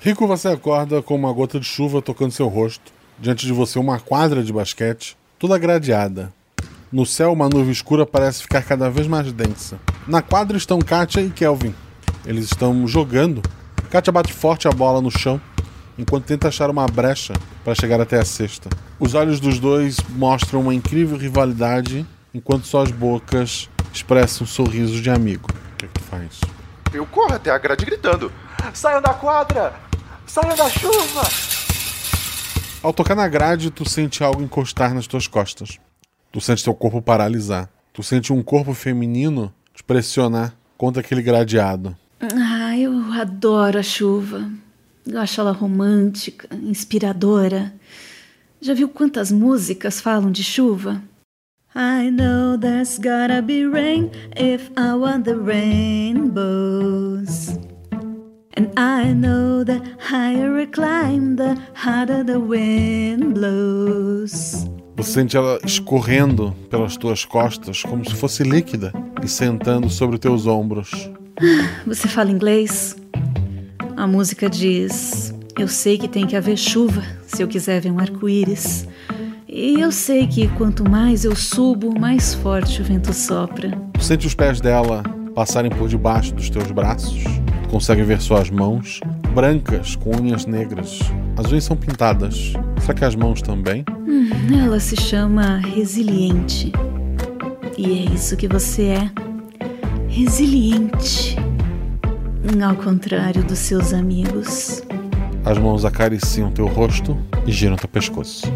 Rico, você acorda com uma gota de chuva tocando seu rosto. Diante de você, uma quadra de basquete, toda gradeada. No céu, uma nuvem escura parece ficar cada vez mais densa. Na quadra estão Katia e Kelvin. Eles estão jogando. Katia bate forte a bola no chão, enquanto tenta achar uma brecha para chegar até a cesta. Os olhos dos dois mostram uma incrível rivalidade, enquanto suas bocas expressam sorrisos de amigo. O que, é que tu faz? Eu corro até a grade gritando: Saiam da quadra! Saiam da chuva! Ao tocar na grade, tu sente algo encostar nas tuas costas. Tu sente teu corpo paralisar. Tu sente um corpo feminino te pressionar contra aquele gradeado. Ah, eu adoro a chuva. Eu acho ela romântica, inspiradora. Já viu quantas músicas falam de chuva? I know there's gotta be rain if I want the rainbows. And I know that higher I climb, the harder the wind blows. Você sente ela escorrendo pelas tuas costas como se fosse líquida e sentando sobre teus ombros. Você fala inglês? A música diz: Eu sei que tem que haver chuva se eu quiser ver um arco-íris. E eu sei que quanto mais eu subo, mais forte o vento sopra. Sente os pés dela passarem por debaixo dos teus braços. Consegue ver suas mãos, brancas com unhas negras. As unhas são pintadas. Será que as mãos também? Hum, ela se chama resiliente. E é isso que você é. Resiliente. Ao contrário dos seus amigos. As mãos acariciam teu rosto e giram teu pescoço.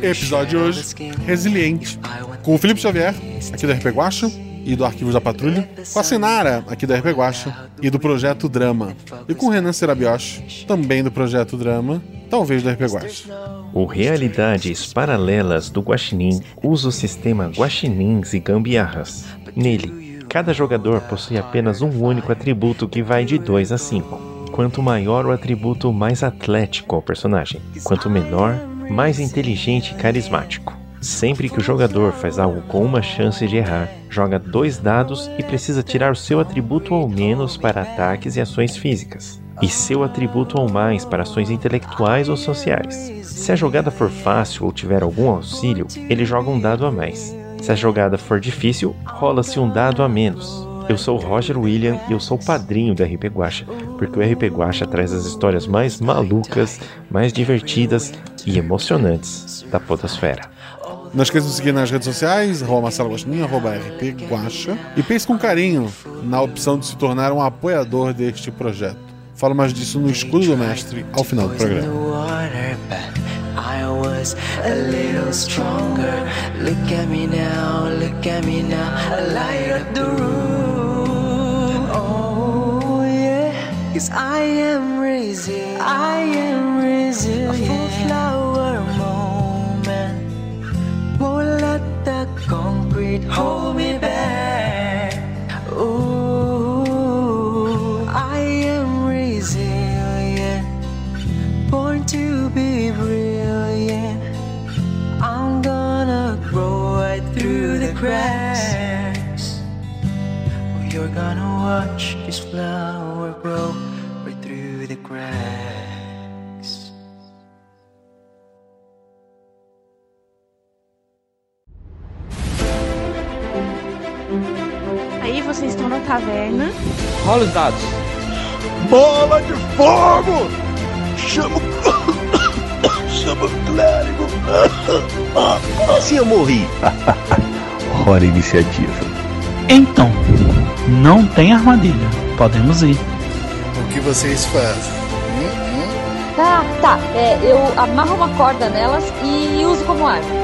Episódio de hoje, Resiliente, com o Felipe Xavier, aqui da RP Guacha, e do Arquivos da Patrulha, com a Sinara, aqui da RP Guacha, e do Projeto Drama, e com o Renan Serabioche, também do Projeto Drama, talvez do RP Guacha. O Realidades Paralelas do Guaxinim usa o sistema Guaxinins e Gambiarras. Nele, cada jogador possui apenas um único atributo que vai de 2 a 5. Quanto maior o atributo, mais atlético é o personagem. Quanto menor, mais inteligente e carismático. Sempre que o jogador faz algo com uma chance de errar, joga dois dados e precisa tirar o seu atributo ou menos para ataques e ações físicas, e seu atributo ou mais para ações intelectuais ou sociais. Se a jogada for fácil ou tiver algum auxílio, ele joga um dado a mais. Se a jogada for difícil, rola-se um dado a menos. Eu sou o Roger William e eu sou o padrinho do RP Guacha, porque o RP Guacha traz as histórias mais malucas, mais divertidas e emocionantes da podosfera. Não esqueça de seguir nas redes sociais, arroba Marcelo Guaxinim, arroba RP Guacha. E pense com carinho na opção de se tornar um apoiador deste projeto. Falo mais disso no Escudo do Mestre ao final do programa. I was a little stronger. Look at me now, look at me now. I light up the room. Cause I am resilient. I am resilient. A full flower moment. Won't let the concrete hold me back. Ooh, I am resilient. Born to be brilliant. I'm gonna grow right through the cracks. You're gonna watch this flower grow vocês estão na taverna. Rola os dados. Bola de fogo! Chama o. Chama o clérigo! Se eu morri. Hora iniciativa. Então, não tem armadilha. Podemos ir. O que vocês fazem? Tá, tá. É, eu amarro uma corda nelas e uso como arma.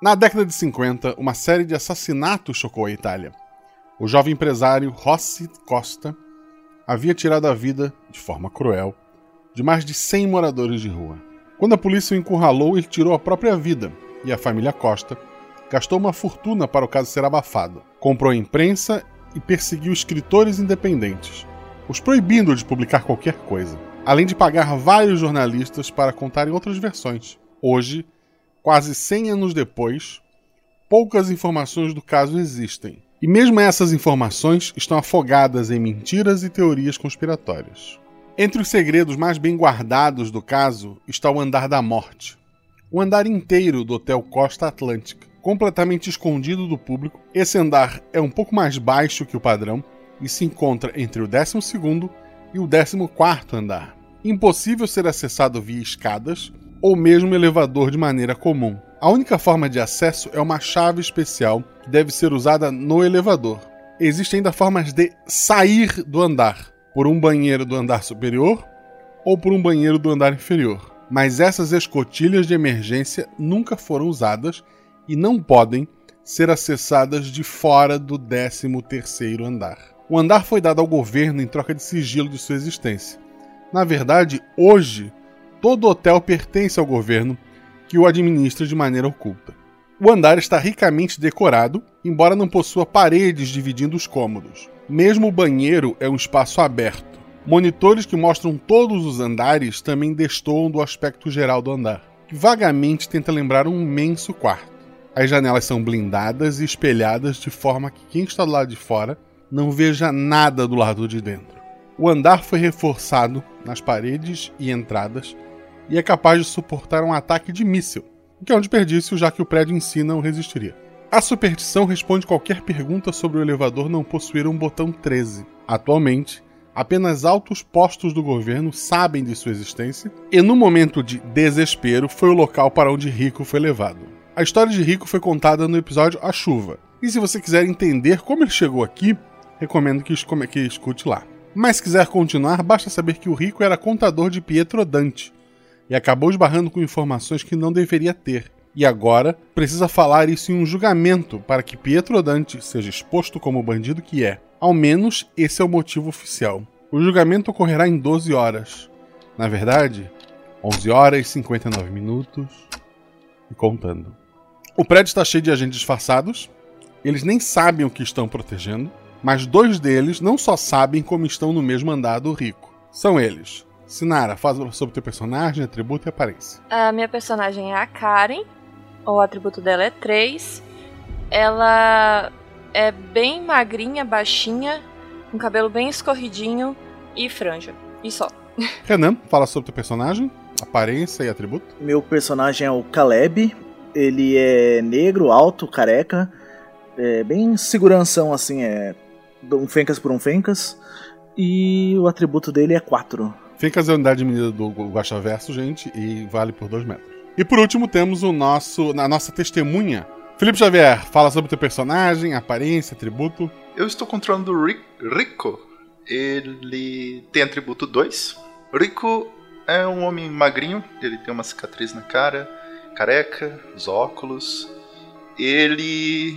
Na década de 50, uma série de assassinatos chocou a Itália. O jovem empresário Rossi Costa havia tirado a vida, de forma cruel, de mais de 100 moradores de rua. Quando a polícia o encurralou, ele tirou a própria vida e a família Costa gastou uma fortuna para o caso ser abafado. Comprou a imprensa e perseguiu escritores independentes, os proibindo de publicar qualquer coisa, além de pagar vários jornalistas para contarem outras versões. Hoje, quase 100 anos depois, poucas informações do caso existem. E mesmo essas informações estão afogadas em mentiras e teorias conspiratórias. Entre os segredos mais bem guardados do caso está o andar da morte. O andar inteiro do Hotel Costa Atlântica. Completamente escondido do público, esse andar é um pouco mais baixo que o padrão e se encontra entre o 12 e o 14 andar. Impossível ser acessado via escadas ou mesmo elevador de maneira comum. A única forma de acesso é uma chave especial que deve ser usada no elevador. Existem ainda formas de sair do andar, por um banheiro do andar superior ou por um banheiro do andar inferior. Mas essas escotilhas de emergência nunca foram usadas e não podem ser acessadas de fora do 13º andar. O andar foi dado ao governo em troca de sigilo de sua existência. Na verdade, hoje, todo hotel pertence ao governo que o administra de maneira oculta. O andar está ricamente decorado, embora não possua paredes dividindo os cômodos. Mesmo o banheiro é um espaço aberto. Monitores que mostram todos os andares também destoam do aspecto geral do andar, que vagamente tenta lembrar um imenso quarto. As janelas são blindadas e espelhadas de forma que quem está do lado de fora não veja nada do lado de dentro. O andar foi reforçado nas paredes e entradas e é capaz de suportar um ataque de míssil, o que é um desperdício já que o prédio em si não resistiria. A superstição responde qualquer pergunta sobre o elevador não possuir um botão 13. Atualmente, apenas altos postos do governo sabem de sua existência, e no momento de desespero foi o local para onde Rico foi levado. A história de Rico foi contada no episódio A Chuva, e se você quiser entender como ele chegou aqui, recomendo que, escute lá. Mas se quiser continuar, basta saber que o Rico era contador de Pietro Dante, e acabou esbarrando com informações que não deveria ter. E agora precisa falar isso em um julgamento para que Pietro Dante seja exposto como o bandido que é. Ao menos esse é o motivo oficial. O julgamento ocorrerá em 12 horas. Na verdade, 11 horas e 59 minutos e contando. O prédio está cheio de agentes disfarçados. Eles nem sabem o que estão protegendo, mas dois deles não só sabem como estão no mesmo andar do rico. São eles Sinara, fala sobre teu personagem, atributo e aparência. A minha personagem é a Karen. O atributo dela é 3. Ela é bem magrinha, baixinha, com cabelo bem escorridinho e franja. E só. Renan, fala sobre teu personagem, aparência e atributo. Meu personagem é o Caleb. Ele é negro, alto, careca. É bem seguranção, assim, é um fencas por um fencas. E o atributo dele é 4. É a unidade de medida do Guaxaverso, gente, e vale por 2 metros. E por último temos o nosso, a nossa testemunha. Felipe Xavier, fala sobre o teu personagem, aparência, atributo. Eu estou controlando o Rico. Ele tem atributo 2. Rico é um homem magrinho, ele tem uma cicatriz na cara, careca, os óculos. Ele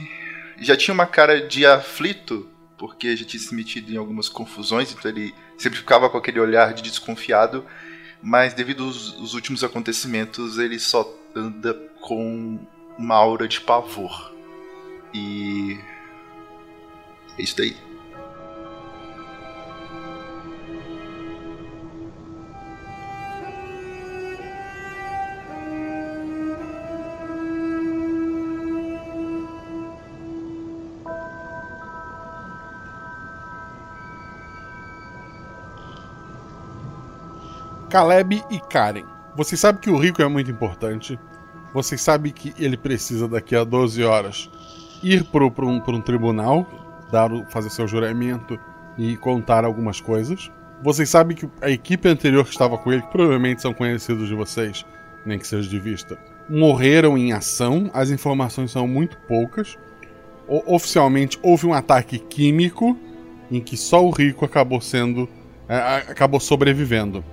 já tinha uma cara de aflito, porque já tinha se metido em algumas confusões, então ele sempre ficava com aquele olhar de desconfiado, mas devido aos, aos últimos acontecimentos, ele só anda com uma aura de pavor. E. É isso daí. Caleb e Karen. Vocês sabem que o rico é muito importante. Vocês sabem que ele precisa, daqui a 12 horas, ir para um, um tribunal, dar, fazer seu juramento e contar algumas coisas. Vocês sabem que a equipe anterior que estava com ele, que provavelmente são conhecidos de vocês, nem que seja de vista, morreram em ação. As informações são muito poucas. O, oficialmente houve um ataque químico em que só o rico acabou sendo. É, acabou sobrevivendo.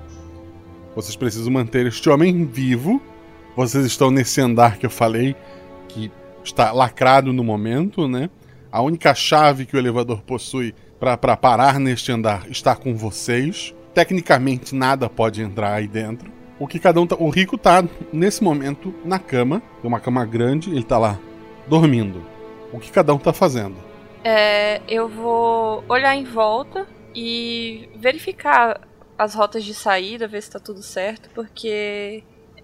Vocês precisam manter este homem vivo. Vocês estão nesse andar que eu falei, que está lacrado no momento, né? A única chave que o elevador possui para parar neste andar está com vocês. Tecnicamente nada pode entrar aí dentro. O que cada um tá, o rico tá nesse momento na cama, tem uma cama grande, ele tá lá dormindo. O que cada um tá fazendo? É, eu vou olhar em volta e verificar as rotas de saída, ver se tá tudo certo, porque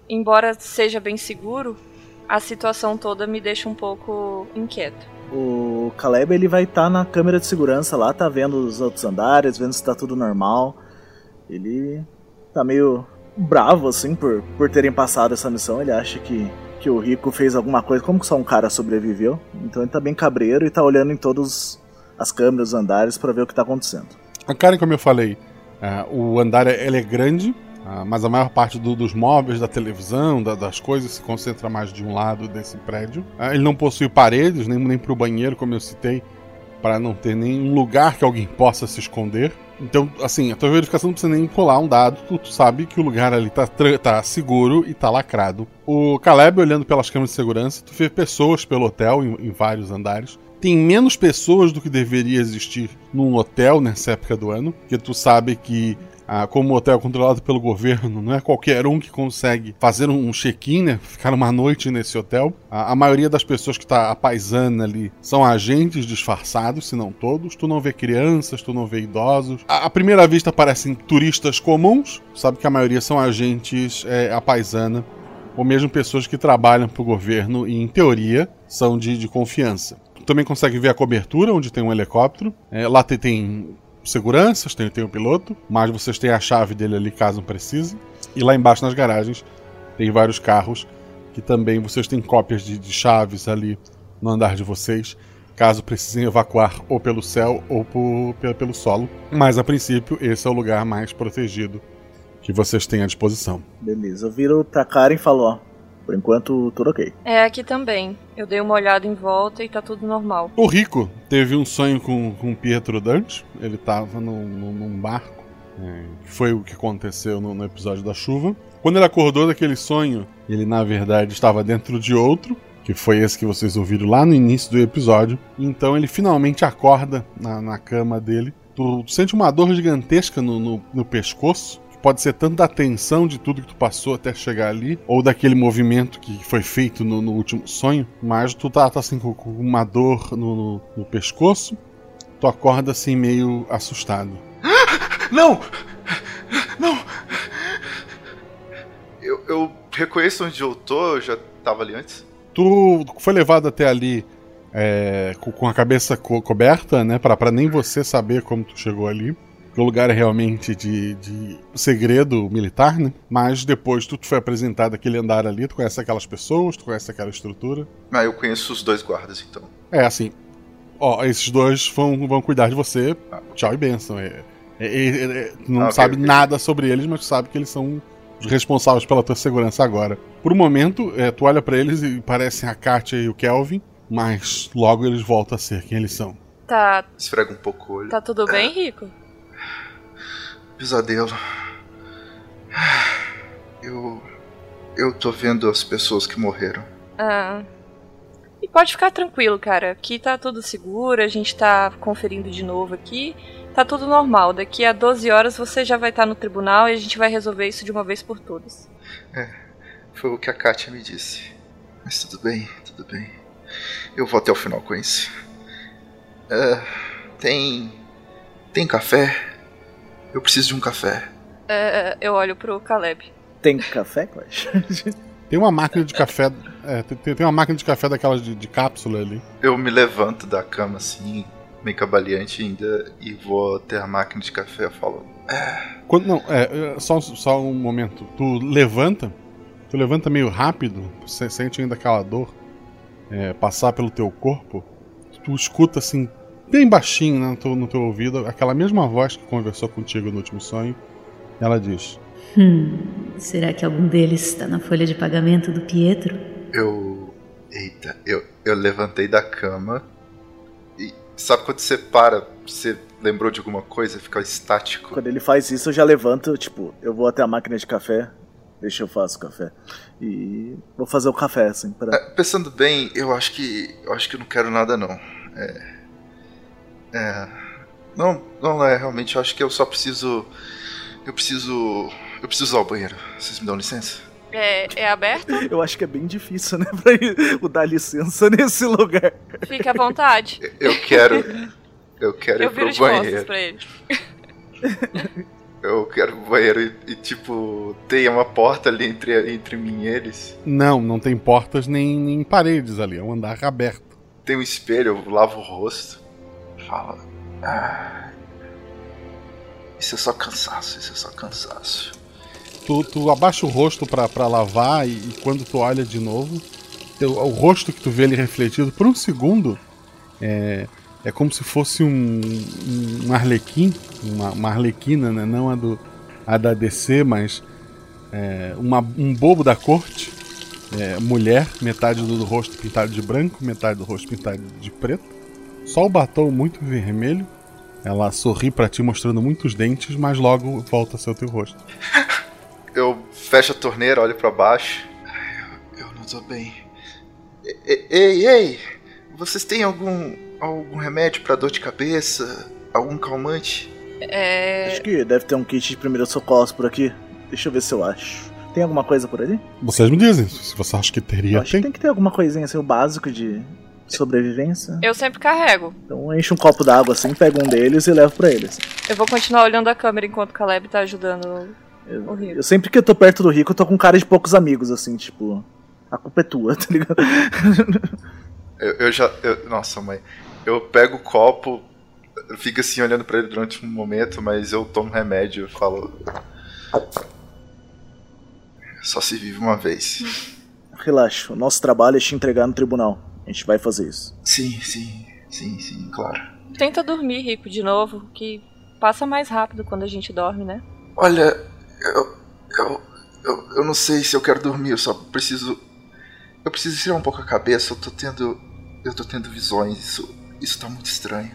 embora seja bem seguro, a situação toda me deixa um pouco inquieto. O Caleb ele vai estar na câmera de segurança lá, tá vendo os outros andares, vendo se tá tudo normal. Ele tá meio bravo assim por, por terem passado essa missão. Ele acha que, que o Rico fez alguma coisa, como que só um cara sobreviveu. Então ele tá bem cabreiro e tá olhando em todas as câmeras, os andares para ver o que tá acontecendo. A Karen, como eu falei, uh, o andar é, ele é grande, uh, mas a maior parte do, dos móveis, da televisão, da, das coisas se concentra mais de um lado desse prédio. Ele não possui paredes, nem, nem para o banheiro, como eu citei, para não ter nenhum lugar que alguém possa se esconder. Então, assim, a tua verificação não precisa nem colar um dado, tu, tu sabe que o lugar ali tá, tá, seguro e tá lacrado. O Caleb, olhando pelas câmeras de segurança, tu vê pessoas pelo hotel em, em vários andares tem menos pessoas do que deveria existir num hotel nessa época do ano, porque tu sabe que ah, como o hotel é controlado pelo governo, não é qualquer um que consegue fazer um check-in, né? Ficar uma noite nesse hotel. A, a maioria das pessoas que está paisana ali são agentes disfarçados, se não todos. Tu não vê crianças, tu não vê idosos. À, primeira vista parecem turistas comuns, sabe que a maioria são agentes é, paisana ou mesmo pessoas que trabalham para o governo e, em teoria, são de, de confiança também consegue ver a cobertura, onde tem um helicóptero. É, lá tem, tem seguranças, tem, tem o piloto, mas vocês têm a chave dele ali caso precise. E lá embaixo nas garagens tem vários carros que também vocês têm cópias de, de chaves ali no andar de vocês, caso precisem evacuar ou pelo céu ou por, pelo, pelo solo. Mas a princípio, esse é o lugar mais protegido que vocês têm à disposição. Beleza, eu viro pra Karen e falo, ó, por enquanto, tudo ok. É, aqui também. Eu dei uma olhada em volta e tá tudo normal. O Rico teve um sonho com, com Pietro Dante. Ele tava num, num barco. É, foi o que aconteceu no, no episódio da chuva. Quando ele acordou daquele sonho, ele na verdade estava dentro de outro, que foi esse que vocês ouviram lá no início do episódio. Então ele finalmente acorda na, na cama dele. Tu, tu, sente uma dor gigantesca no, no, no pescoço pode ser tanto da tensão de tudo que tu passou até chegar ali, ou daquele movimento que foi feito no, no último sonho, mas tu tá, tá assim com, com uma dor no, no, no, pescoço, tu acorda assim meio assustado. Não! Não! Eu, eu reconheço onde eu tô, eu já tava ali antes. Tu foi levado até ali é, com, a cabeça co coberta, né? Pra, pra nem você saber como tu chegou ali o lugar é realmente de, de segredo militar, né? Mas depois tu foi apresentado aquele andar ali, tu conhece aquelas pessoas, tu conhece aquela estrutura. Ah, eu conheço os dois guardas, então. É, assim, ó, esses dois vão, vão cuidar de você, ah. tchau e benção. É, é, é, é não ah, sabe okay, nada sobre eles, mas sabe que eles são os responsáveis pela tua segurança agora. Por um momento, é, tu olha para eles e parecem a Katia e o Kelvin, mas logo eles voltam a ser quem eles são. Tá. Esfrega um pouco o olho. Tá tudo bem, Rico? Pesadelo. Eu. Eu tô vendo as pessoas que morreram. Ah. E pode ficar tranquilo, cara. Aqui tá tudo seguro, a gente tá conferindo de novo aqui. Tá tudo normal. Daqui a 12 horas você já vai estar tá no tribunal e a gente vai resolver isso de uma vez por todas. É, foi o que a Katia me disse. Mas tudo bem, tudo bem. Eu vou até o final com isso. Uh, tem. Tem café? Eu preciso de um café. É, eu olho pro Caleb. Tem café, Clash? tem uma máquina de café. É, tem, tem, uma máquina de café daquelas de, de, cápsula ali. Eu me levanto da cama assim, meio cabaleante ainda, e vou até a máquina de café. Eu falo. É. Quando, não, é, é só, só um momento. Tu levanta, tu levanta meio rápido, sente ainda aquela dor é, passar pelo teu corpo. Tu escuta assim bem baixinho no teu, no teu ouvido, aquela mesma voz que conversou contigo no último sonho. Ela diz: Hum, será que algum deles está na folha de pagamento do Pietro? Eu. Eita, eu, eu levantei da cama e. Sabe quando você para, você lembrou de alguma coisa, fica estático? Quando ele faz isso, eu já levanto, tipo, eu vou até a máquina de café, Deixa eu faço o café. E vou fazer o café, assim, pra... É, pensando bem, eu acho que. Eu acho que eu não quero nada não. É. É. Não, não é, realmente, eu acho que eu só preciso. Eu preciso. Eu preciso usar o banheiro. Vocês me dão licença? É, é aberto? Eu acho que é bem difícil, né, pra ir- o dar licença nesse lugar. Fique à vontade. Eu quero. Eu quero Eu ir pro de banheiro. pra ele. Eu quero ir pro banheiro e, e, tipo, tem uma porta ali entre, entre mim e eles. Não, não tem portas nem, nem paredes ali, é um andar aberto. Tem um espelho, eu lavo o rosto. Fala. "Ah, isso é só cansaço, isso é só cansaço. Tu, tu abaixa o rosto pra lavar e, e quando tu olha de novo, teu- o rosto que tu vê ali refletido por um segundo é, é como se fosse um, um, um arlequim, uma, uma arlequina, né? não a, do, a da DC, mas é, uma, um bobo da corte, é, mulher, metade do, do rosto pintado de branco, metade do rosto pintado de preto, só o batom muito vermelho. Ela sorri pra ti mostrando muitos dentes, mas logo volta a ser o teu rosto. Eu fecho a torneira, olho pra baixo. Eu, eu não tô bem. Ei, ei! Vocês têm algum algum remédio pra dor de cabeça? Algum calmante? É. Acho que deve ter um kit de primeiros socorros por aqui. Deixa eu ver se eu acho. Tem alguma coisa por ali? Vocês me dizem, se você acha que teria, Eu acho tem. que tem que ter alguma coisinha assim, o básico de sobrevivência. Eu sempre carrego. Então enche um copo d'água assim, pega um deles e levo pra eles. Eu vou continuar olhando a câmera enquanto o Caleb tá ajudando o Rico. Eu sempre que eu tô perto do Rico, eu tô com cara de poucos amigos, assim, tipo. A culpa é tua, tá ligado? Eu, eu já. eu- nossa, mãe. Eu pego o copo, fico assim olhando pra ele durante um momento, mas eu tomo remédio e falo. Só se vive uma vez. Relaxa, o nosso trabalho é te entregar no tribunal. A gente vai fazer isso. Sim, sim, sim, sim, claro. Tenta dormir, Rico, de novo, que passa mais rápido quando a gente dorme, né? Olha, eu, eu, eu, eu não sei se eu quero dormir, eu só preciso. Eu preciso tirar um pouco a cabeça, eu tô tendo. Eu tô tendo visões, isso, isso tá muito estranho.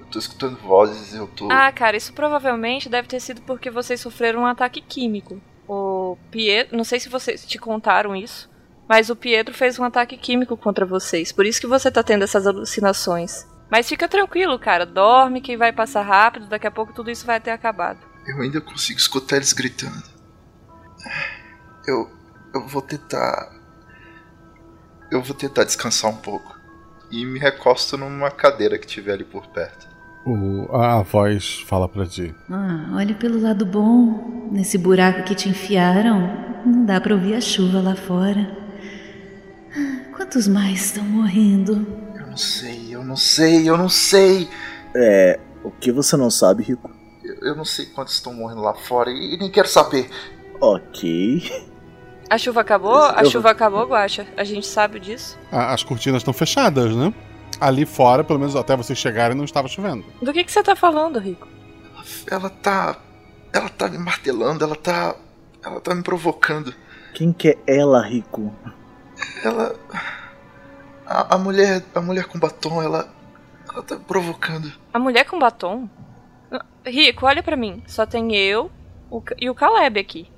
Eu tô escutando vozes, eu tô. Ah, cara, isso provavelmente deve ter sido porque vocês sofreram um ataque químico. O Pietro, não sei se vocês te contaram isso, mas o Pietro fez um ataque químico contra vocês. Por isso que você tá tendo essas alucinações. Mas fica tranquilo, cara. Dorme que vai passar rápido, daqui a pouco tudo isso vai ter acabado. Eu ainda consigo escutar eles gritando. Eu. Eu vou tentar. Eu vou tentar descansar um pouco. E me recosto numa cadeira que tiver ali por perto. O- a voz fala pra ti. Ah, olhe pelo lado bom. Nesse buraco que te enfiaram, não dá pra ouvir a chuva lá fora. Quantos mais estão morrendo? Eu não sei, eu não sei, eu não sei. É. O que você não sabe, Rico? Eu, eu não sei quantos estão morrendo lá fora e, nem quero saber. Ok. A chuva acabou? A Eu- chuva acabou, Guacha. A gente sabe disso. A- As cortinas estão fechadas, né? Ali fora, pelo menos até vocês chegarem, não estava chovendo. Do que, que você tá falando, Rico? Ela tá. Ela tá me martelando, ela tá. Ela tá me provocando. Quem que é ela, Rico? Ela. A, a mulher. A mulher com batom, ela. Ela tá provocando. A mulher com batom? Rico, olha pra mim. Só tem eu o e o Caleb aqui.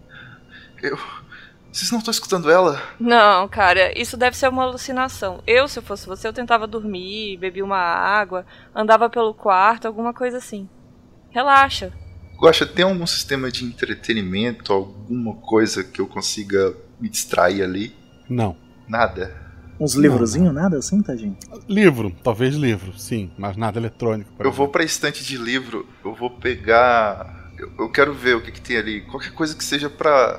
Eu. Vocês não estão escutando ela? Não, cara, isso deve ser uma alucinação. Eu, se eu fosse você, eu tentava dormir, bebia uma água, andava pelo quarto, alguma coisa assim. Relaxa. Gosta, tem algum sistema de entretenimento, alguma coisa que eu consiga me distrair ali? Não. Nada. Uns livrozinhos, nada assim, tadinho? Livro, talvez livro, sim, mas nada eletrônico. Eu vou pra estante de livro, eu vou pegar. Eu, eu quero ver o que, que tem ali. Qualquer coisa que seja pra.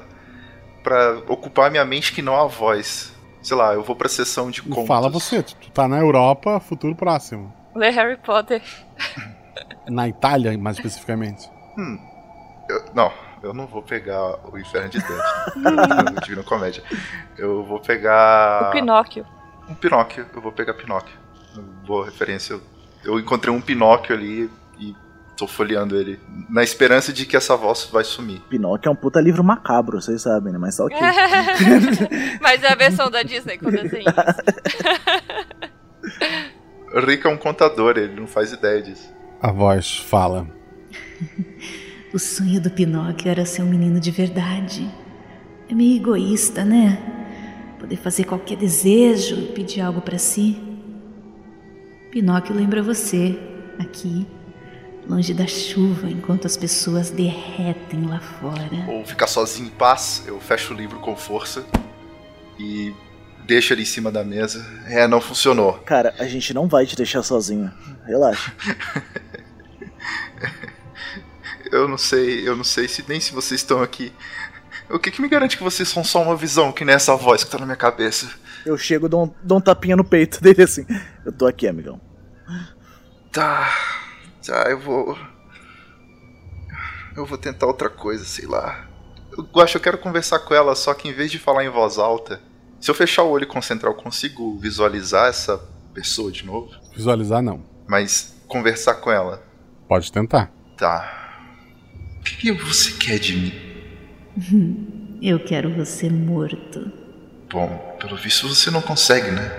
pra ocupar minha mente que não a voz. Sei lá, eu vou pra sessão de contos. Fala você, tu tá na Europa, futuro próximo. Lê Harry Potter. Na Itália, mais especificamente. Hum. Eu- não, eu não vou pegar o Inferno de Dante. o Divino Comédia. Eu vou pegar. O Pinóquio. Um Pinóquio, eu vou pegar Pinóquio. Boa referência. Eu, encontrei um Pinóquio ali e tô folheando ele. Na esperança de que essa voz vai sumir. Pinóquio é um puta livro macabro, vocês sabem, né? Mas tá ok. Mas é a versão da Disney com desenhos. O Rick é um contador, ele não faz ideia disso. A voz fala. O sonho do Pinóquio era ser um menino de verdade. É meio egoísta, né? Poder fazer qualquer desejo, pedir algo para si. Pinóquio lembra você, aqui, longe da chuva, enquanto as pessoas derretem lá fora. Ou ficar sozinho em paz, eu fecho o livro com força e deixo ele em cima da mesa. É, não funcionou. Cara, a gente não vai te deixar sozinho. Relaxa. Eu não sei, eu não sei se nem se vocês estão aqui. O que, que me garante que vocês são só uma visão, que nem essa voz que tá na minha cabeça? Eu chego, dou um, dou um tapinha no peito dele assim. Eu tô aqui, amigão. Tá. Tá, eu vou. Eu vou tentar outra coisa, sei lá. Eu acho que eu quero conversar com ela, só que em vez de falar em voz alta, se eu fechar o olho e concentrar, eu consigo visualizar essa pessoa de novo? Visualizar não. Mas conversar com ela. Pode tentar. Tá. O que, que você quer de mim? Eu quero você morto. Bom, pelo visto você não consegue, né?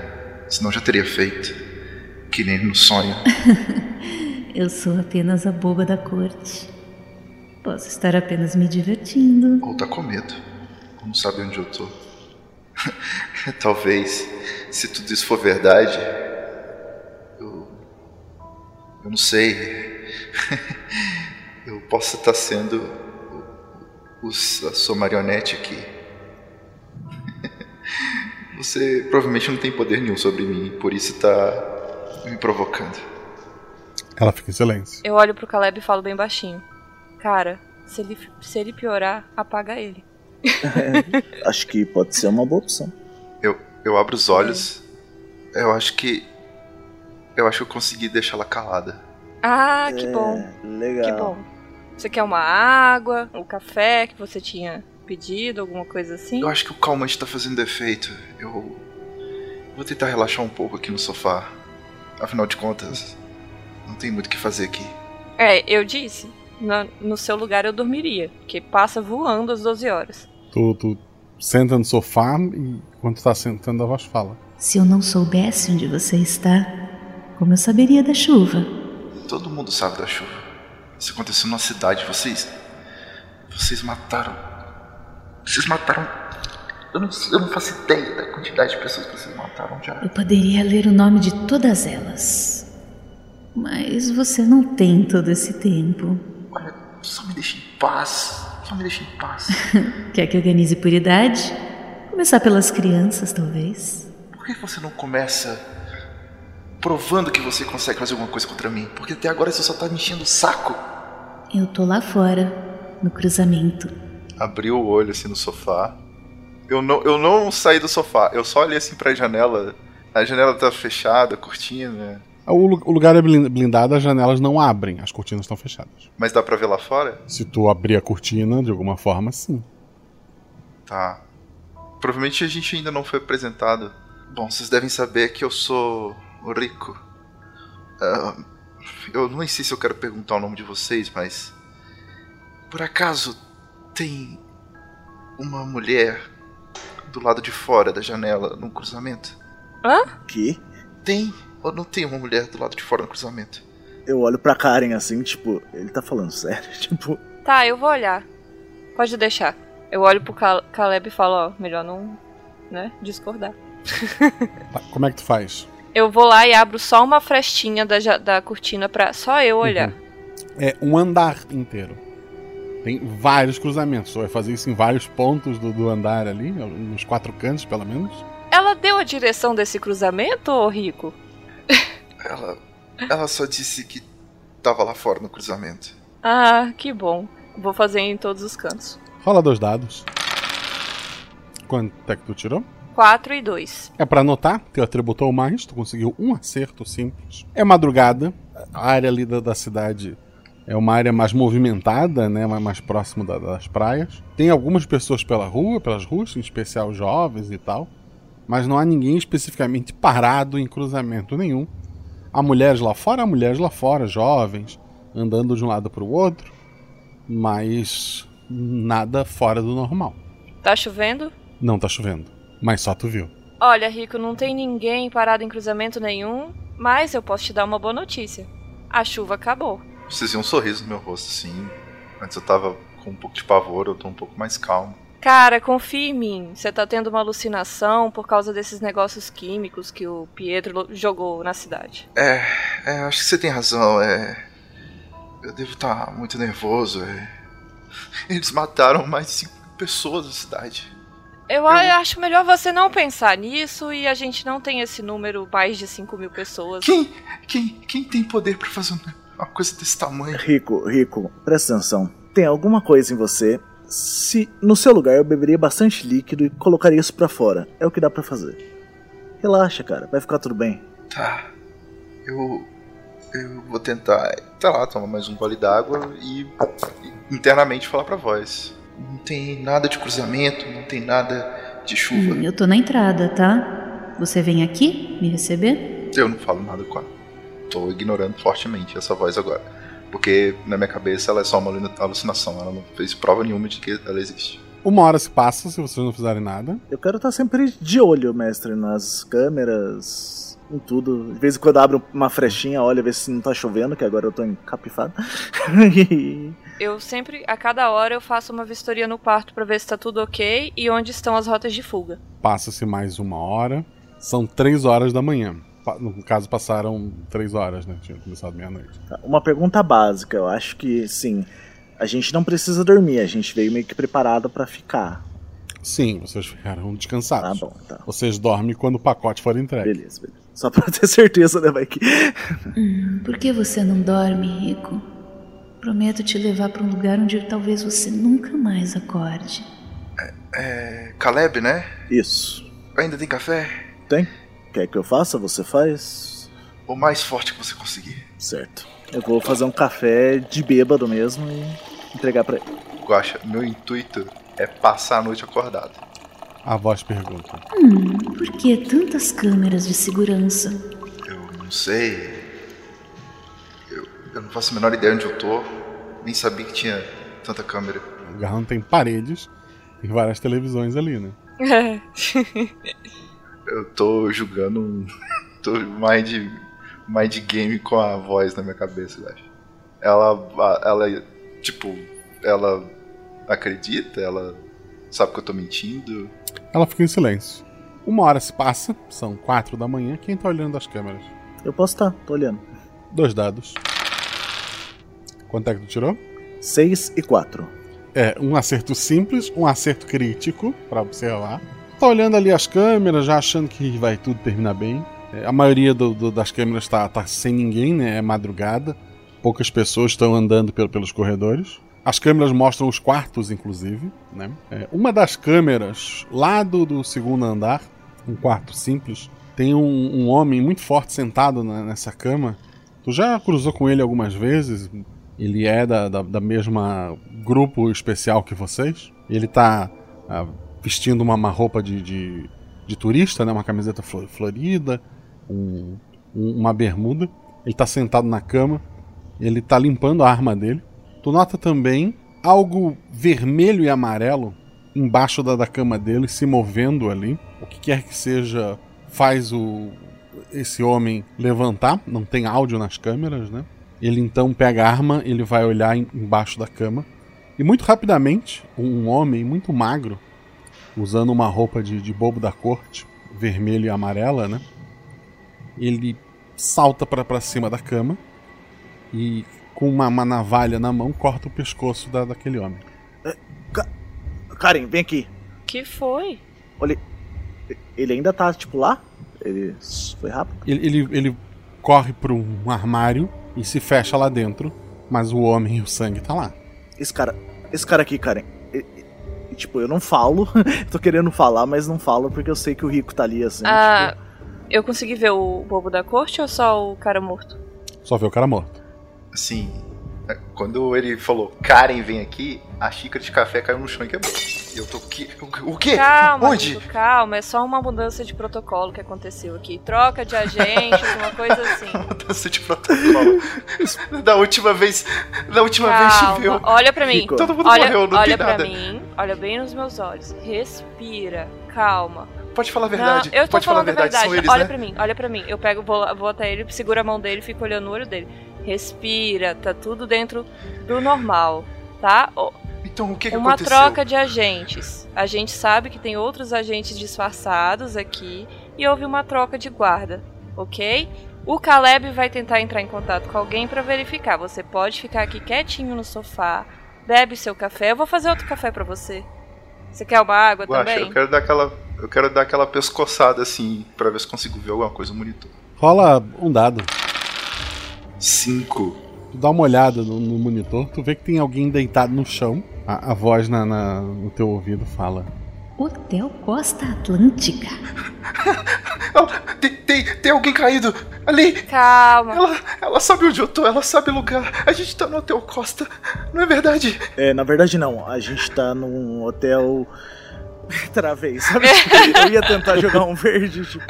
Senão já teria feito. Que nem no sonho. Eu sou apenas a boba da corte. Posso estar apenas me divertindo. Ou tá com medo. Não sabe onde eu tô. Talvez, se tudo isso for verdade, eu. Eu não sei. eu possa estar sendo o, o, a sua marionete aqui. Você provavelmente não tem poder nenhum sobre mim, por isso tá me provocando. Ela fica em silêncio. Eu olho pro Caleb e falo bem baixinho. Cara, se ele, se ele piorar, apaga ele. É, acho que pode ser uma boa opção. Eu, eu abro os olhos. Eu acho que. Eu acho que eu consegui deixar ela calada. Ah, que É, bom. Legal. Que bom. Você quer uma água, um café que você tinha pedido, alguma coisa assim? Eu acho que o calmante tá fazendo efeito. Eu. Vou tentar relaxar um pouco aqui no sofá. Afinal de contas, não tem muito o que fazer aqui. É, eu disse. No, no seu lugar eu dormiria, porque passa voando às 12 horas. Tu, tu senta no sofá e quando tá sentando a voz fala. Se eu não soubesse onde você está, como eu saberia da chuva? Todo mundo sabe da chuva. Isso aconteceu numa cidade. Vocês. Vocês mataram. Vocês mataram. Eu não, eu não faço ideia da quantidade de pessoas que vocês mataram já. Eu poderia ler o nome de todas elas. Mas você não tem todo esse tempo. Olha, só me deixa em paz. Só me deixa em paz. Quer que organize por idade? Começar pelas crianças, talvez. Por que você não começa provando que você consegue fazer alguma coisa contra mim? Porque até agora você só tá me enchendo o saco. Eu tô lá fora, no cruzamento. Abriu o olho assim no sofá. Eu não, eu não saí do sofá, eu só olhei assim pra janela. A janela tá fechada, cortina. O, lu- o lugar é blin- blindado, as janelas não abrem, as cortinas estão fechadas. Mas dá pra ver lá fora? Se tu abrir a cortina, de alguma forma, sim. Tá. Provavelmente a gente ainda não foi apresentado. Bom, vocês devem saber que eu sou o Rico. Ah, eu não sei se eu quero perguntar o nome de vocês, mas. Por acaso tem uma mulher do lado de fora da janela no cruzamento? Hã? Que? Tem ou não tem uma mulher do lado de fora no cruzamento? Eu olho pra Karen assim, tipo, ele tá falando sério? Tipo, Tá, eu vou olhar. Pode deixar. Eu olho pro Cal- Caleb e falo, ó, melhor não, né, discordar. Tá, como é que tu faz? Eu vou lá e abro só uma frestinha da, da cortina pra só eu olhar. É um andar inteiro. Tem vários cruzamentos. Tu vai fazer isso em vários pontos do, do andar ali, nos quatro cantos, pelo menos. Ela deu a direção desse cruzamento, ô Rico? Ela. Ela só disse que tava lá fora no cruzamento. Ah, que bom. Vou fazer em todos os cantos. Rola dois dados. Quanto é que tu tirou? 4 e 2. É pra anotar, teu atributou mais, tu conseguiu um acerto simples. É madrugada, a área ali da, da cidade é uma área mais movimentada, né, mais, mais próximo da- das praias. Tem algumas pessoas pela rua, pelas ruas, em especial jovens e tal, mas não há ninguém especificamente parado em cruzamento nenhum. Há mulheres lá fora, há mulheres lá fora, jovens, andando de um lado para o outro, mas nada fora do normal. Tá chovendo? Não tá chovendo, mas só tu viu. Olha, Rico, não tem ninguém parado em cruzamento nenhum, mas eu posso te dar uma boa notícia. A chuva acabou. Vocês viam um sorriso no meu rosto, assim. Antes eu tava com um pouco de pavor, eu tô um pouco mais calmo. Cara, confia em mim. Você tá tendo uma alucinação por causa desses negócios químicos que o Pietro jogou na cidade. É, é, acho que você tem razão. É, eu devo estar muito nervoso. É. Eles mataram mais de cinco pessoas na cidade. Eu, acho melhor você não pensar nisso e a gente não tem esse número mais de 5 mil pessoas. Quem, quem, quem tem poder pra fazer uma coisa desse tamanho? Rico, Rico, presta atenção. Tem alguma coisa em você. Se no seu lugar eu beberia bastante líquido e colocaria isso pra fora. É o que dá pra fazer. Relaxa, cara, vai ficar tudo bem. Tá. Eu. Eu vou tentar, tá lá, tomar mais um gole d'água e internamente falar pra voz. Não tem nada de cruzamento, não tem nada de chuva. Hum, eu tô na entrada, tá? Você vem aqui me receber? Eu não falo nada com ela. Tô ignorando fortemente essa voz agora. Porque na minha cabeça ela é só uma alucinação. Ela não fez prova nenhuma de que ela existe. Uma hora se passa se vocês não fizerem nada. Eu quero estar sempre de olho, mestre, nas câmeras, em tudo. De vez em quando abro uma frechinha, olha, ver se não tá chovendo, que agora eu tô encapifado. Eu sempre, a cada hora, eu faço uma vistoria no quarto para ver se tá tudo ok e onde estão as rotas de fuga. Passa-se mais uma hora. São três horas da manhã. No caso, passaram três horas, né? Tinha começado meia-noite. Tá, uma pergunta básica. Eu acho que, sim, a gente não precisa dormir. A gente veio meio que preparado para ficar. Sim, vocês ficaram descansados. Tá bom, tá. Vocês dormem quando o pacote for entregue. Beleza, beleza. Só pra ter certeza, né, vai que. Hum, por que você não dorme, Rico? Prometo te levar para um lugar onde talvez você nunca mais acorde. É, é, Caleb, né? Isso. Ainda tem café? Tem. Quer que eu faça? Você faz? O mais forte que você conseguir. Certo. Eu vou fazer um café de bêbado mesmo e entregar para ele. Guaxa, meu intuito é passar a noite acordado. A voz pergunta: Hum, por que tantas câmeras de segurança? Eu não sei. Eu, não faço a menor ideia onde eu tô. Nem sabia que tinha tanta câmera. O garrão tem paredes e várias televisões ali, né? eu tô jogando um. tô mind, mind game com a voz na minha cabeça, eu acho. Ela. Ela. Tipo. Ela acredita? Ela sabe que eu tô mentindo? Ela fica em silêncio. Uma hora se passa, são quatro da manhã. Quem tá olhando as câmeras? Eu posso estar, tá, tô olhando. Dois dados. Quanto é que tu tirou? Seis e quatro. É, um acerto simples, um acerto crítico, para observar. Tá olhando ali as câmeras, já achando que vai tudo terminar bem. É, a maioria do, do, das câmeras tá, tá, sem ninguém, né? É madrugada. Poucas pessoas estão andando pelo, pelos corredores. As câmeras mostram os quartos, inclusive. Né? É, uma das câmeras, lá do, do, segundo andar, um quarto simples, tem um, um homem muito forte sentado na, nessa cama. Tu já cruzou com ele algumas vezes? Ele é da, da, da mesma grupo especial que vocês. Ele tá ah, vestindo uma, uma roupa de, de, de, turista, né? uma camiseta florida, um, um, uma bermuda. Ele tá sentado na cama. Ele tá limpando a arma dele. Tu nota também algo vermelho e amarelo embaixo da, da cama dele, se movendo ali. O que quer que seja, faz o esse homem levantar. Não tem áudio nas câmeras, né? Ele então pega a arma, ele vai olhar embaixo da cama. E muito rapidamente, um homem muito magro, usando uma roupa de, de bobo da corte, vermelho e amarela, né? Ele salta para cima da cama e com uma, uma, navalha na mão, corta o pescoço da, daquele homem. É, Karen, vem aqui. Que foi? Olha, ele ainda tá, tipo, lá? Ele foi rápido? Ele, ele, ele corre para um armário e se fecha lá dentro, mas o homem e o sangue tá lá. Esse cara, esse cara aqui, Karen, tipo, eu não falo, tô querendo falar, mas não falo porque eu sei que o rico tá ali, assim. Ah, tipo... eu consegui ver o bobo da corte ou só o cara morto? Só ver o cara morto assim, quando ele falou, Karen, vem aqui, a xícara de café caiu no chão e quebrou. E eu tô, que, o quê? Calma, Onde? Amigo, calma, é só uma mudança de protocolo que aconteceu aqui. Troca de agentes, uma coisa assim. mudança de protocolo. da última vez, da última calma, vez choveu. Olha pra mim. Todo mundo olha, morreu, não olha tem pra nada. mim, olha bem nos meus olhos. Respira, calma. Pode falar a verdade. Não, eu tô Pode falar a falando verdade, a verdade. são eles, olha né? pra mim, olha pra mim. Eu pego, vou, vou até ele, seguro a mão dele, fico olhando no olho dele. Respira, tá tudo dentro do normal, tá? Então o que, que Uma aconteceu? troca de agentes. A gente sabe que tem outros agentes disfarçados aqui e houve uma troca de guarda, ok? O Caleb vai tentar entrar em contato com alguém pra verificar. Você pode ficar aqui quietinho no sofá, bebe seu café. Eu vou fazer outro café pra você. Você quer uma água Guaxa, também? eu quero dar aquela. Eu quero dar aquela pescoçada assim, pra ver se consigo ver alguma coisa no monitor. Rola um dado. Cinco. Tu dá uma olhada no, no monitor, tu vê que tem alguém deitado no chão. A, a voz na, na- no teu ouvido fala. Hotel Costa Atlântica. Tem, tem, tem alguém caído ali! Calma. Ela, ela sabe onde eu tô, ela sabe o lugar. A gente tá no Hotel Costa, não é verdade? É, na verdade não. A gente tá num hotel. Travei, sabe? Eu ia tentar jogar um verde, tipo.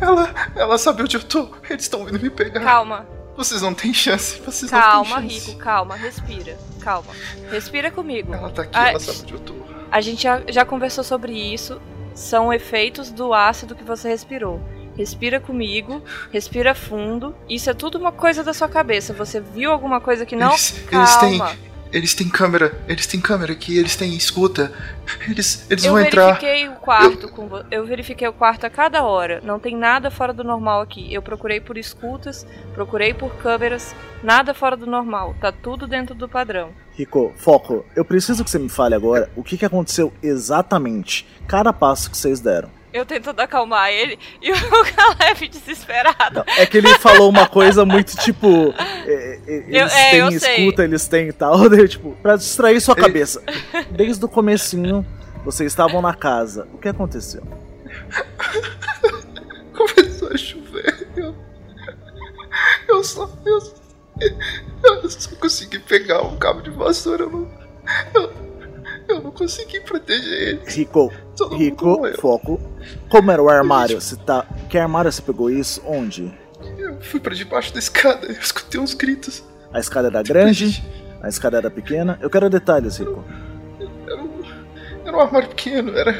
Ela, ela sabe onde eu tô. Eles estão vindo me pegar. Calma. Vocês não têm chance. Vocês Calma, não têm chance. Rico, calma, respira. Calma. Respira comigo. Ela tá aqui, A- ela sabe onde eu tô. A gente já, já conversou sobre isso. São efeitos do ácido que você respirou. Respira comigo, respira fundo. Isso é tudo uma coisa da sua cabeça. Você viu alguma coisa que não? Eles, eles têm. Eles têm câmera. Eles têm câmera aqui, eles têm escuta. Eles, eles eu vão entrar. verifiquei o quarto com vo- eu verifiquei o quarto a cada hora. Não tem nada fora do normal aqui. Eu procurei por escutas, procurei por câmeras, nada fora do normal. Tá tudo dentro do padrão. Rico, foco. Eu preciso que você me fale agora o que, que aconteceu exatamente. Cada passo que vocês deram. Eu tentando acalmar ele e o Caleb desesperado. É que ele falou uma coisa muito tipo. é, é, Eles Eu- é, têm eu sei. escuta, eles têm e tal. daí, tipo, pra distrair sua cabeça. Desde o comecinho, vocês estavam na casa. O que aconteceu? Começou a chover. Eu, eu só. Eu, eu só consegui pegar um cabo de vassoura. Eu não. Eu, eu não consegui proteger ele. Rico, Todo Rico, foco. Como era o armário? Você tá. Que armário você pegou isso? Onde? Eu fui pra debaixo da escada. Eu escutei uns gritos. A escada era grande? A escada era pequena? Eu quero detalhes, Rico. Era um, era um armário pequeno. Era.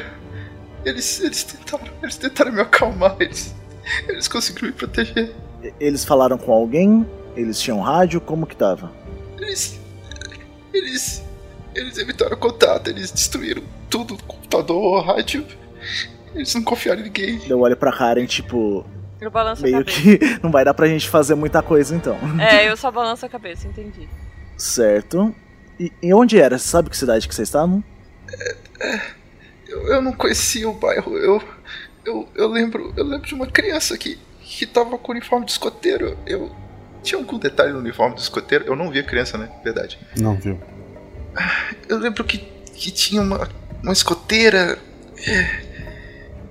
Eles, eles tentaram. Eles tentaram me acalmar. Eles. Eles conseguiram me proteger. Eles falaram com alguém? Eles tinham rádio? Como que tava? Eles. Eles. Eles evitaram contato, eles destruíram tudo, computador, rádio. Eles não confiaram em ninguém. Eu olho pra Karen, tipo. Eu balanço a Meio cabeça. que não vai dar pra gente fazer muita coisa então. É, eu só balanço a cabeça, entendi. Certo. E, e onde era? Você sabe que cidade que vocês estavam? Eu, eu não conhecia o bairro. Eu, eu, eu lembro. Eu lembro de uma criança que, que tava com uniforme de escoteiro. Eu. Tinha algum detalhe no uniforme do escoteiro? Eu não vi a criança, né? Verdade. Não viu. Eu lembro que, que tinha uma, uma escoteira. é,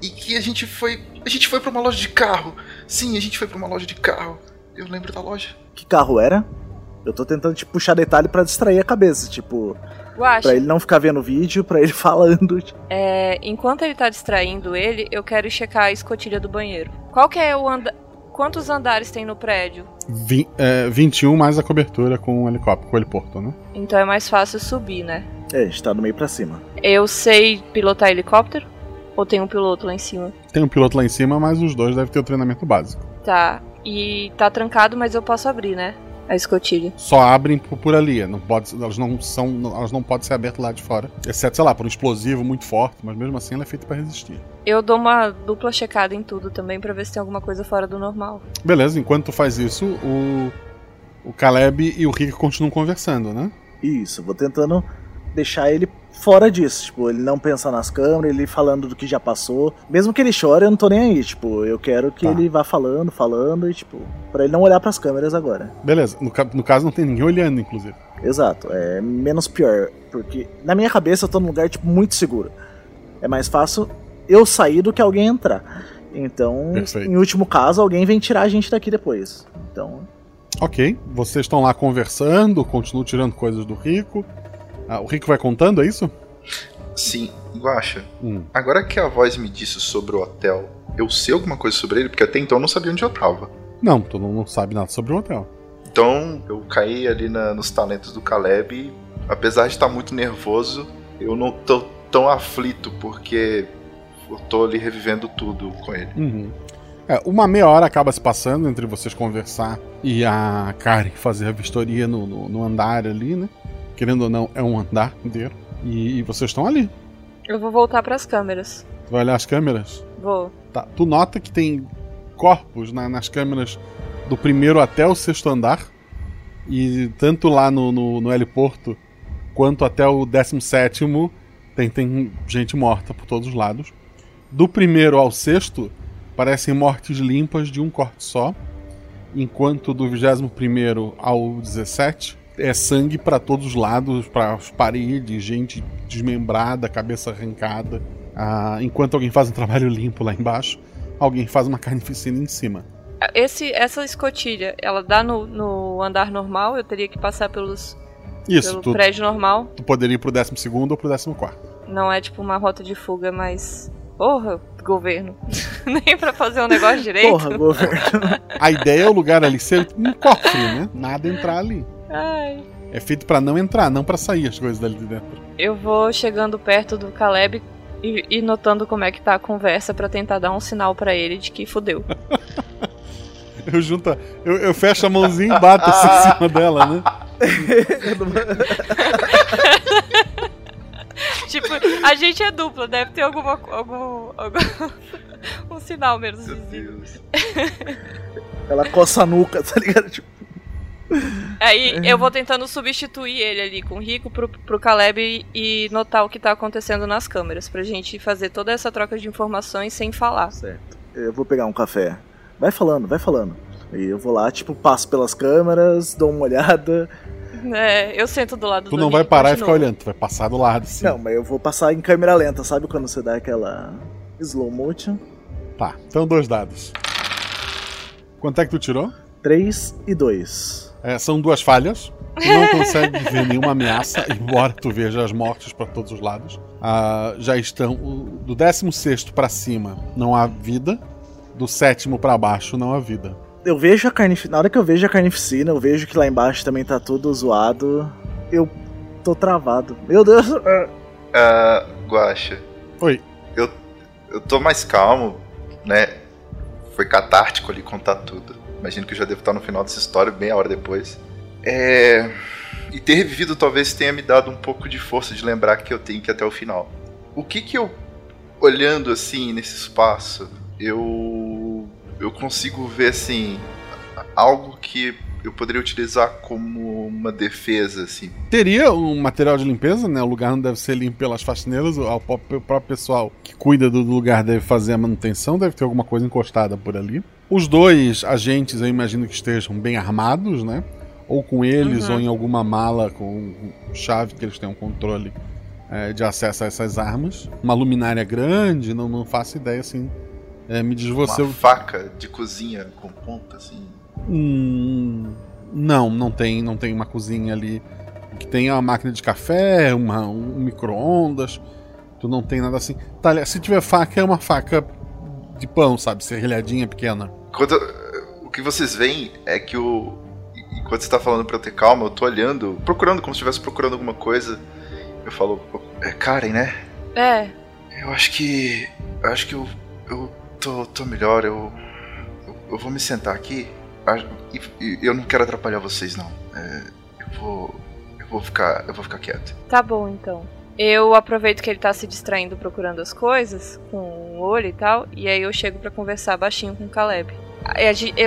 e que a gente foi. A gente foi pra uma loja de carro. Sim, a gente foi pra uma loja de carro. Eu lembro da loja. Que carro era? Eu tô tentando te puxar detalhe pra distrair a cabeça, tipo, Guaxa, pra ele não ficar vendo o vídeo, pra ele falando. tipo, é, enquanto ele tá distraindo ele, eu quero checar a escotilha do banheiro. Qual que é o anda... Quantos andares tem no prédio? Vi, é, 21 mais a cobertura com o helicóptero, com o heliporto, né? Então é mais fácil subir, né? É, a gente tá no meio pra cima. Eu sei pilotar helicóptero? Ou tem um piloto lá em cima? Tem um piloto lá em cima, mas os dois devem ter o treinamento básico. Tá. E tá trancado, mas eu posso abrir, né? A escotilha. Só abrem por, por ali, não pode, elas não são, elas não podem ser abertas lá de fora, exceto sei lá por um explosivo muito forte, mas mesmo assim ela é feita pra resistir. Eu dou uma dupla checada em tudo também pra ver se tem alguma coisa fora do normal. Beleza, enquanto tu faz isso, o o Caleb e o Rick continuam conversando, né? Isso, vou tentando deixar ele fora disso. Tipo, ele não pensar nas câmeras, ele falando do que já passou. Mesmo que ele chore, eu não tô nem aí. Tipo, eu quero que Tá. ele vá falando, falando, e tipo, pra ele não olhar pras câmeras agora. Beleza, no, no caso não tem ninguém olhando, inclusive. Exato, é menos pior. Porque na minha cabeça eu tô num lugar, tipo, muito seguro. É mais fácil eu sair do que alguém entrar. Então, Perfeito. em último caso, alguém vem tirar a gente daqui depois. Então, Ok, vocês estão lá conversando, continuam tirando coisas do Rico. Ah, o Rico vai contando, é isso? Sim, Guaxa. Hum. Agora que a voz me disse sobre o hotel, eu sei alguma coisa sobre ele, porque até então eu não sabia onde eu tava. Não, tu não, não sabe nada sobre o hotel. Então eu caí ali na- nos talentos do Caleb. e, apesar de estar muito nervoso, eu não tô tão aflito, porque eu tô ali revivendo tudo com ele. Uhum. É, uma meia hora acaba se passando entre vocês conversar e a Karen fazer a vistoria no, no- no andar ali, né? Querendo ou não, é um andar inteiro. E, e vocês estão ali. Eu vou voltar pras câmeras. Tu vai olhar as câmeras? Vou. Tá. Tu nota que tem corpos na- nas câmeras do primeiro até o sexto andar. E tanto lá no, no, no heliporto quanto até o décimo sétimo tem, tem gente morta por todos os lados. Do primeiro ao sexto parecem mortes limpas de um corte só. Enquanto do 21 ao 17 é sangue para todos os lados, para as paredes, gente desmembrada, cabeça arrancada. Ah, enquanto alguém faz um trabalho limpo lá embaixo, alguém faz uma carnificina em cima. Esse, essa escotilha, ela dá no, no andar normal? Eu teria que passar pelos Isso, pelo tu, prédio normal? tu poderia ir pro 12 ou pro 14. Não é tipo uma rota de fuga, mas. Porra, governo. Nem pra fazer um negócio direito. Porra, governo. A ideia é o lugar ali ser um cofre, né? Nada entrar ali. Ai. É feito pra não entrar, não pra sair as coisas dali de dentro. Eu vou chegando perto do Caleb e, e notando como é que tá a conversa pra tentar dar um sinal pra ele de que fudeu. Eu junto, eu, eu fecho a mãozinha e bato assim em cima dela, né? tipo, a gente é dupla, deve ter alguma, algum, algum um sinal menos visível. Ela coça a nuca, tá ligado? Tipo, Aí eu vou tentando substituir ele ali com o Rico pro, pro Caleb e, notar o que tá acontecendo nas câmeras, pra gente fazer toda essa troca de informações sem falar. Certo. eu vou pegar um café. Vai falando, vai falando. E eu vou lá, tipo, passo pelas câmeras, dou uma olhada. É, eu sento do lado Tu do não Rico vai parar e ficar olhando, tu vai passar do lado, assim. Não, mas eu vou passar em câmera lenta, sabe quando você dá aquela slow motion? Tá, então dois dados. Quanto é que tu tirou? 3 e 2. É, são duas falhas. Tu não consegue ver nenhuma ameaça, embora tu veja as mortes para todos os lados. Ah, já estão. Do 16 para cima não há vida. Do sétimo para baixo não há vida. Eu vejo a carnificina. Na hora que eu vejo a carnificina, eu vejo que lá embaixo também tá tudo zoado. Eu tô travado. Meu Deus! Ah, Guaxa. Oi. Eu, eu tô mais calmo, né? Foi catártico ali contar tudo. Imagino que eu já devo estar no final dessa história, bem a hora depois. É. E ter revivido talvez tenha me dado um pouco de força de lembrar que eu tenho que ir até o final. O que que eu, olhando assim nesse espaço, eu. Eu consigo ver assim. Algo que eu poderia utilizar como uma defesa, assim. Teria um material de limpeza, né? O lugar não deve ser limpo pelas faxineiras. O próprio pessoal que cuida do lugar deve fazer a manutenção, deve ter alguma coisa encostada por ali. Os dois agentes, eu imagino que estejam bem armados, né? Ou com eles, Uhum. ou em alguma mala com chave que eles tenham controle é, de acesso a essas armas. Uma luminária grande, não, não faço ideia assim. É, me diz você. Uma faca de cozinha com ponta, assim. Hum, não, não tem, não tem uma cozinha ali que tenha uma máquina de café, uma, um micro-ondas. Tu não tem nada assim. Tá, se tiver faca, é uma faca de pão, sabe? Serrilhadinha pequena. Quando, o que vocês veem é que o. Enquanto você tá falando pra eu ter calma, eu tô olhando, procurando como se estivesse procurando alguma coisa. Eu falo, é Karen, né? É, Eu acho que. Eu acho que eu. Eu tô, tô melhor, eu, eu. eu vou me sentar aqui. E, e eu não quero atrapalhar vocês, não. É, eu vou. Eu vou ficar. Eu vou ficar quieto. tá bom então. Eu aproveito que ele tá se distraindo procurando as coisas, com o olho e tal, e aí eu chego pra conversar baixinho com o Caleb.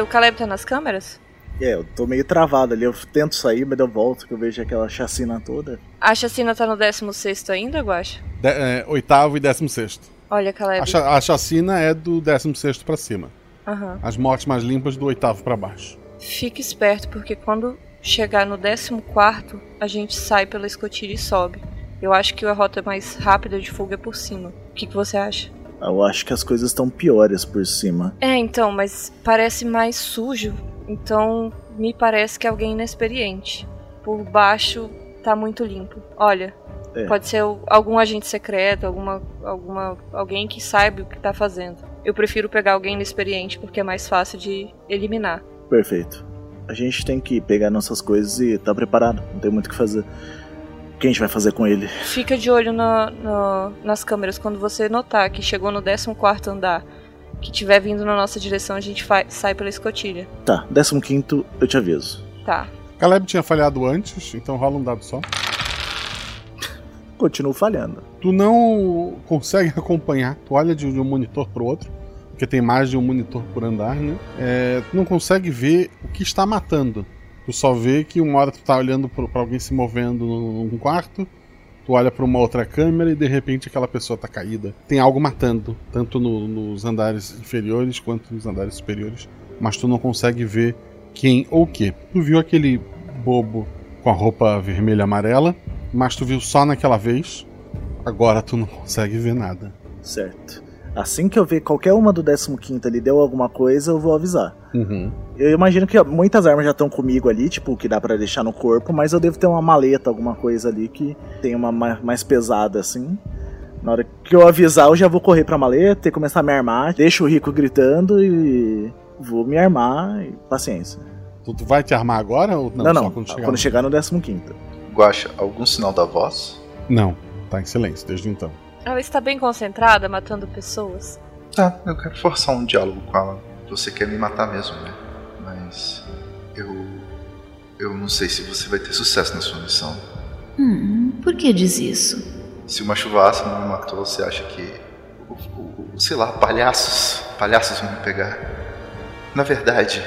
O Caleb tá nas câmeras? É, eu tô meio travado ali. Eu tento sair, mas eu volto que eu vejo aquela chacina toda. A chacina tá no 16 ainda, Guacha? De- é, oitavo e décimo sexto. Olha, Caleb. A, cha- a chacina é do décimo sexto pra cima. Aham. As mortes mais limpas do oitavo pra baixo. Fique esperto, porque quando chegar no 14, a gente sai pela escotilha e sobe. Eu acho que a rota mais rápida de fuga é por cima. O que, que você acha? Eu acho que as coisas estão piores por cima. É, então, mas parece mais sujo. Então, me parece que é alguém inexperiente. Por baixo tá muito limpo. Olha, É. pode ser algum agente secreto, alguma, alguma alguém que saiba o que tá fazendo. Eu prefiro pegar alguém inexperiente porque é mais fácil de eliminar. Perfeito. A gente tem que pegar nossas coisas e tá preparado. Não tem muito o que fazer. O que a gente vai fazer com ele? Fica de olho no- no- nas câmeras quando você notar que chegou no 14 andar, que tiver vindo na nossa direção, a gente sai pela escotilha. Tá, 15 eu te aviso. Tá. Caleb tinha falhado antes, então rola um dado só. continuo falhando. Tu não consegue acompanhar, tu olha de, de um monitor pro outro, porque tem mais de um monitor por andar, né? É, tu não consegue ver o que está matando. Tu só vê que uma hora tu tá olhando pra alguém se movendo num quarto, tu olha pra uma outra câmera e de repente aquela pessoa tá caída. Tem algo matando, tanto no- nos andares inferiores quanto nos andares superiores, mas tu não consegue ver quem ou o que. Tu viu aquele bobo com a roupa vermelha amarela, mas tu viu só naquela vez. Agora tu não consegue ver nada. Certo. Assim que eu ver qualquer uma do 15 ali deu alguma coisa, eu vou avisar. Uhum. Eu imagino que muitas armas já estão comigo ali, tipo, que dá pra deixar no corpo, mas eu devo ter uma maleta, alguma coisa ali que tem uma ma- mais pesada assim. Na hora que eu avisar, eu já vou correr pra maleta e começar a me armar. Deixo o Rico gritando e vou me armar e paciência. Tu, tu vai te armar agora ou não? Não, não. Só quando, quando chegar, chegar no 15. Guacha, algum sinal da voz? Não, tá em silêncio desde então. Ela está bem concentrada, matando pessoas. Tá, eu quero forçar um diálogo com ela. Você quer me matar mesmo, né? Mas eu. Eu não sei se você vai ter sucesso na sua missão. Hum, por que diz isso? Se uma chuva ácida não me matou, você acha que. o- o- o- sei lá, palhaços. Palhaços vão me pegar. Na verdade.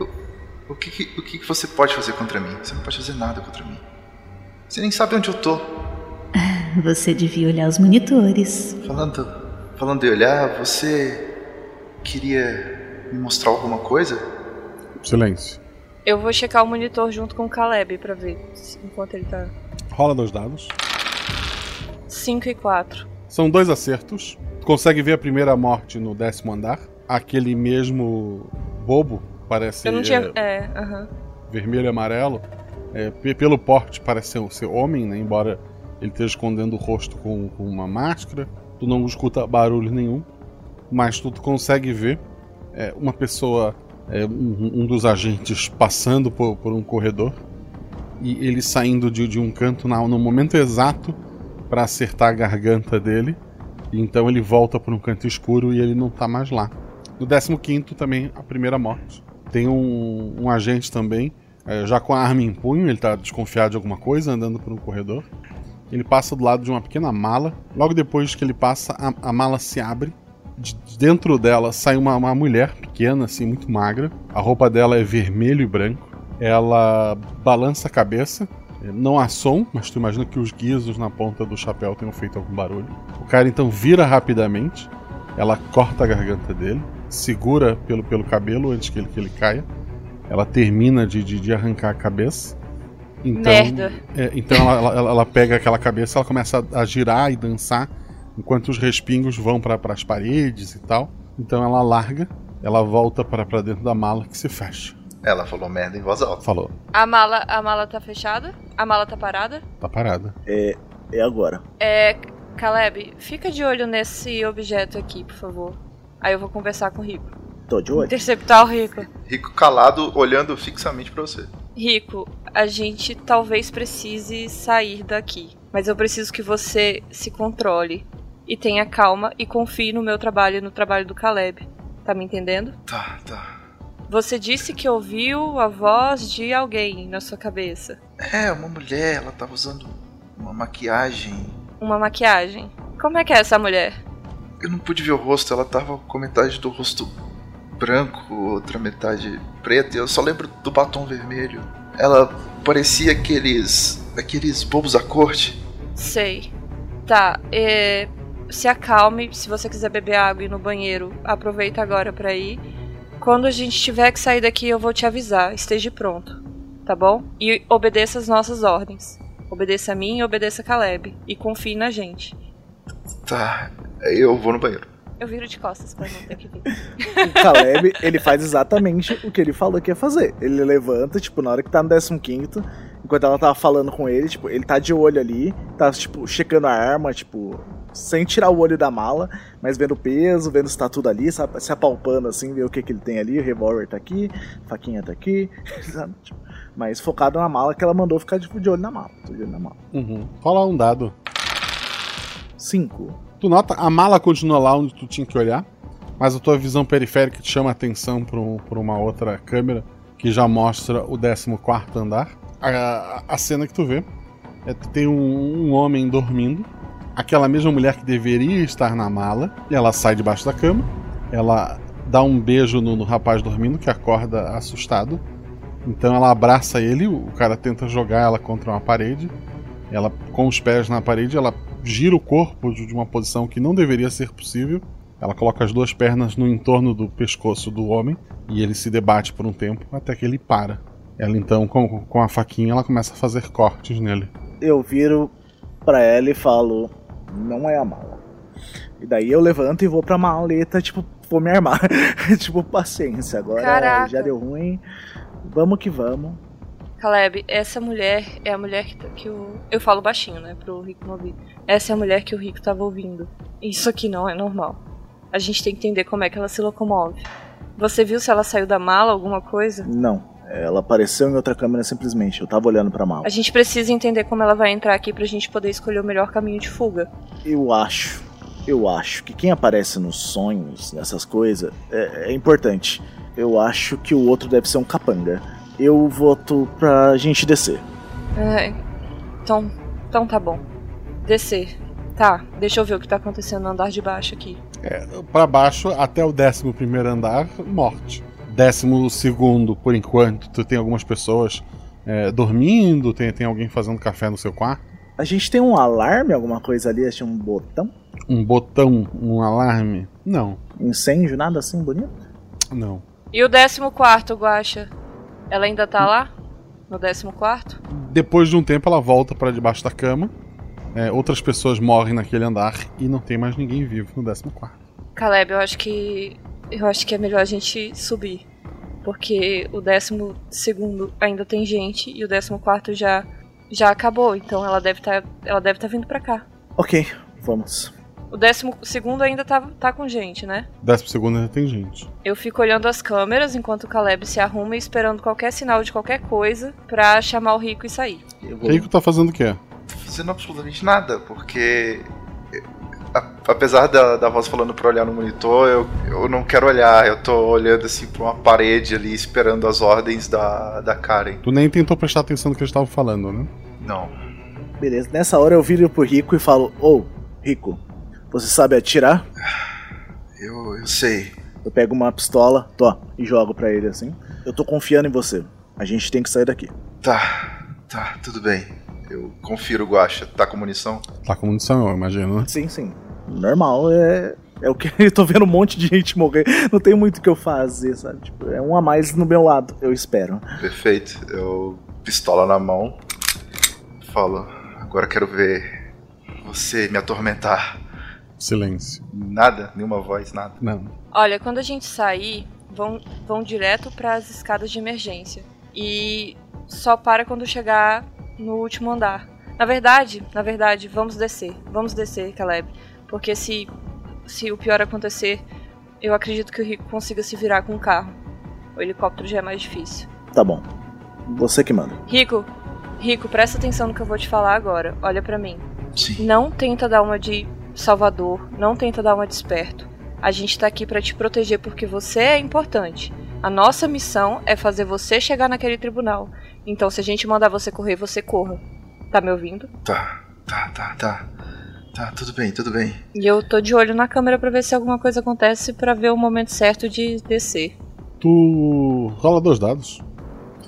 O, o que, que- o que você pode fazer contra mim? Você não pode fazer nada contra mim. Você nem sabe onde eu tô. Você devia olhar os monitores. Falando, falando em olhar, você queria me mostrar alguma coisa? Silêncio. Eu vou checar o monitor junto com o Caleb pra ver se- enquanto ele tá. Rola dois dados. 5 e 4. São dois acertos. Tu consegue ver a primeira morte no décimo andar. Aquele mesmo bobo, parece Eu não tinha. é, É, aham. vermelho e amarelo. É, pe- pelo porte parece ser, ser homem, né? embora ele esteja escondendo o rosto com, com uma máscara. Tu não escuta barulho nenhum, mas tu consegue ver é, uma pessoa, é, um, um dos agentes, passando por, por um corredor e ele saindo de, de um canto na- no momento exato para acertar a garganta dele. Então ele volta para um canto escuro e ele não tá mais lá. No 15 também, a primeira morte. Tem um, um agente também, é, já com a arma em punho, ele tá desconfiado de alguma coisa, andando por um corredor. Ele passa do lado de uma pequena mala. Logo depois que ele passa, a, a mala se abre. De de dentro dela sai uma, uma mulher pequena, assim, muito magra. A roupa dela é vermelho e branco. Ela balança a cabeça. É, Não há som, mas tu imagina que os guizos na ponta do chapéu tenham feito algum barulho. O cara então vira rapidamente. Ela corta a garganta dele, segura pelo, pelo cabelo antes que ele, que ele caia. Ela termina de, de, de arrancar a cabeça. Então, Merda. é, então ela, ela- ela pega aquela cabeça, ela começa a, a girar e dançar enquanto os respingos vão para as paredes e tal. Então ela larga, ela volta para dentro da mala que se fecha. Ela falou merda em voz alta. Falou, A mala, a mala tá fechada? A mala tá parada? tá parada. É, é agora. É. Caleb, fica de olho nesse objeto aqui, por favor. Aí eu vou conversar com o Rico. Tô de olho. Interceptar o Rico. Rico calado, olhando fixamente pra você. Rico, a gente talvez precise sair daqui. Mas eu preciso que você se controle. E tenha calma e confie no meu trabalho e no trabalho do Caleb. Tá me entendendo? Tá, tá. Você disse que ouviu a voz de alguém na sua cabeça. É, uma mulher, ela tava usando uma maquiagem. Uma maquiagem. Como é que é essa mulher? Eu não pude ver o rosto, ela tava com metade do rosto branco, outra metade preta, eu só lembro do batom vermelho. Ela parecia aqueles. aqueles bobos da corte. Sei. Tá, é... se acalme. Se você quiser beber água e ir no banheiro, aproveita agora pra ir. Quando a gente tiver que sair daqui, eu vou te avisar. Esteja pronto, tá bom? E obedeça as nossas ordens. Obedeça a mim e obedeça a Caleb. E confie na gente. Tá, eu vou no banheiro. Eu viro de costas pra não ter que vir. O Caleb, ele faz exatamente o que ele falou que ia fazer. Ele levanta, tipo, na hora que tá no 15 enquanto ela tava falando com ele, tipo, ele tá de olho ali, tá, tipo, checando a arma, tipo, sem tirar o olho da mala, mas vendo o peso, vendo se tá tudo ali, sabe, se apalpando assim, ver o que que ele tem ali, o revólver tá aqui, a faquinha tá aqui, sabe? Tipo, mas focado na mala que ela mandou ficar tipo, de olho na mala. Tô de olho na mala. Uhum. Rola um dado. Cinco. Tu nota, a mala continua lá onde tu tinha que olhar, mas a tua visão periférica te chama a atenção para uma outra câmera que já mostra o 14 andar. A, a cena que tu vê É, tem um, um homem dormindo. Aquela mesma mulher que deveria estar na mala. Ela sai debaixo da cama. Ela dá um beijo no, no rapaz dormindo, que acorda assustado. Então ela abraça ele. O cara tenta jogar ela contra uma parede. Ela, com os pés na parede, ela gira o corpo de uma posição que não deveria ser possível. Ela coloca as duas pernas no entorno do pescoço do homem e ele se debate por um tempo até que ele para. Ela então, com, com a faquinha, ela começa a fazer cortes nele. Eu viro pra ela e falo: Não é a mala. E daí eu levanto e vou pra maleta, tipo, vou me armar. tipo, paciência, agora Caraca. já deu ruim. Vamos que vamos. Caleb, essa mulher é a mulher que, que o. Eu falo baixinho, né? Pro Rico não ouvir. Essa é a mulher que o Rico tava ouvindo. Isso aqui não é normal. A gente tem que entender como é que ela se locomove. Você viu se ela saiu da mala, alguma coisa? Não. Ela apareceu em outra câmera simplesmente. Eu tava olhando pra mala. A gente precisa entender como ela vai entrar aqui pra gente poder escolher o melhor caminho de fuga. Eu acho. Eu acho que quem aparece nos sonhos, nessas coisas, é, é importante. Eu acho que o outro deve ser um capanga. Eu voto pra gente descer. É, então, então tá bom. Descer. Tá, deixa eu ver o que tá acontecendo no andar de baixo aqui. É, para baixo, até o 11 andar, morte. Décimo segundo, por enquanto, tu tem algumas pessoas é, dormindo, tem, tem alguém fazendo café no seu quarto. A gente tem um alarme, alguma coisa ali? Acho um botão? Um botão, um alarme? Não. Incêndio, nada assim bonito? Não. E o 14 quarto, Guaxa? Ela ainda tá lá? No 14 quarto? Depois de um tempo, ela volta para debaixo da cama. É, outras pessoas morrem naquele andar e não tem mais ninguém vivo no 14. Caleb, eu acho que. Eu acho que é melhor a gente subir. Porque o 12 ainda tem gente e o 14 já, já acabou. Então ela deve tá, ela deve estar tá vindo pra cá. Ok, vamos. O 12 ainda tá, tá com gente, né? 12 ainda tem gente. Eu fico olhando as câmeras enquanto o Caleb se arruma e esperando qualquer sinal de qualquer coisa pra chamar o Rico e sair. O Rico tá fazendo o quê? fazendo absolutamente nada, porque apesar da, da voz falando pra olhar no monitor, eu, eu não quero olhar, eu tô olhando assim pra uma parede ali, esperando as ordens da, da Karen. Tu nem tentou prestar atenção no que eles estavam falando, né? Não. Beleza, nessa hora eu viro pro Rico e falo: Ô, oh, Rico, você sabe atirar? Eu, eu sei. Eu pego uma pistola, tô, e jogo pra ele assim. Eu tô confiando em você. A gente tem que sair daqui. Tá, tá, tudo bem. Eu confiro, Guacha. Tá com munição? Tá com munição, eu imagino, né? Sim, sim. Normal, é. É o que eu tô vendo um monte de gente morrer. Não tem muito o que eu fazer, sabe? Tipo, é um a mais no meu lado, eu espero. Perfeito. Eu pistola na mão. Falo, agora quero ver você me atormentar. Silêncio. Nada? Nenhuma voz, nada? Não. Olha, quando a gente sair, vão, vão direto para as escadas de emergência. E só para quando chegar no último andar. Na verdade, na verdade, vamos descer. Vamos descer, Caleb. Porque se, se o pior acontecer, eu acredito que o Rico consiga se virar com o carro. O helicóptero já é mais difícil. Tá bom. Você que manda. Rico, Rico, presta atenção no que eu vou te falar agora. Olha para mim. Sim. Não tenta dar uma de Salvador, não tenta dar uma de esperto. A gente tá aqui para te proteger porque você é importante. A nossa missão é fazer você chegar naquele tribunal. Então, se a gente mandar você correr, você corra. Tá me ouvindo? Tá, tá, tá, tá. Tá, tudo bem, tudo bem. E eu tô de olho na câmera para ver se alguma coisa acontece para ver o momento certo de descer. Tu rola dois dados.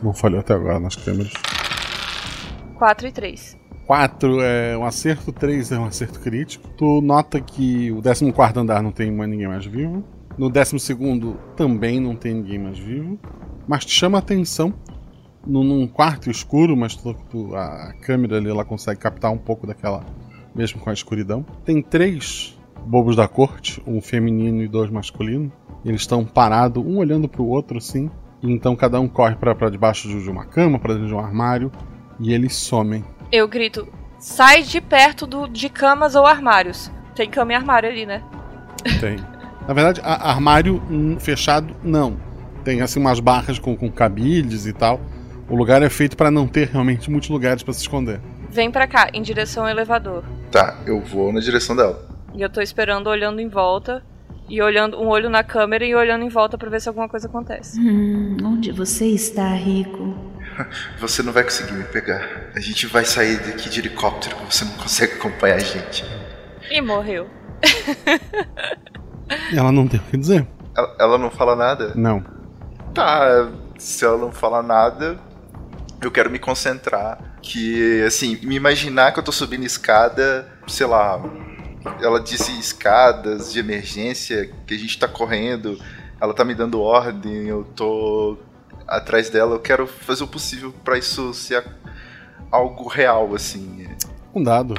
Não falhou até agora nas câmeras. 4 e 3. 4 é um acerto, 3 é um acerto crítico. Tu nota que o 14 andar não tem mais ninguém mais vivo. No 12 também não tem ninguém mais vivo. Mas te chama a atenção num quarto escuro, mas tu, tu, a câmera ali ela consegue captar um pouco daquela, mesmo com a escuridão. Tem três bobos da corte, um feminino e dois masculinos. Eles estão parados, um olhando para o outro assim. Então cada um corre para debaixo de uma cama, para dentro de um armário, e eles somem. Eu grito: sai de perto do, de camas ou armários. Tem cama e armário ali, né? Tem. Na verdade, armário fechado, não. Tem assim umas barras com, com cabides e tal. O lugar é feito para não ter realmente muitos lugares para se esconder. Vem para cá, em direção ao elevador. Tá, eu vou na direção dela. E eu tô esperando, olhando em volta. E olhando um olho na câmera e olhando em volta para ver se alguma coisa acontece. Hum, onde você está, Rico? Você não vai conseguir me pegar. A gente vai sair daqui de helicóptero, você não consegue acompanhar a gente. E morreu. Ela não tem o que dizer. Ela, ela não fala nada? Não. Tá, se ela não falar nada, eu quero me concentrar. Que, assim, me imaginar que eu tô subindo escada, sei lá. Ela disse escadas de emergência, que a gente tá correndo, ela tá me dando ordem, eu tô atrás dela. Eu quero fazer o possível para isso ser algo real, assim. Um dado.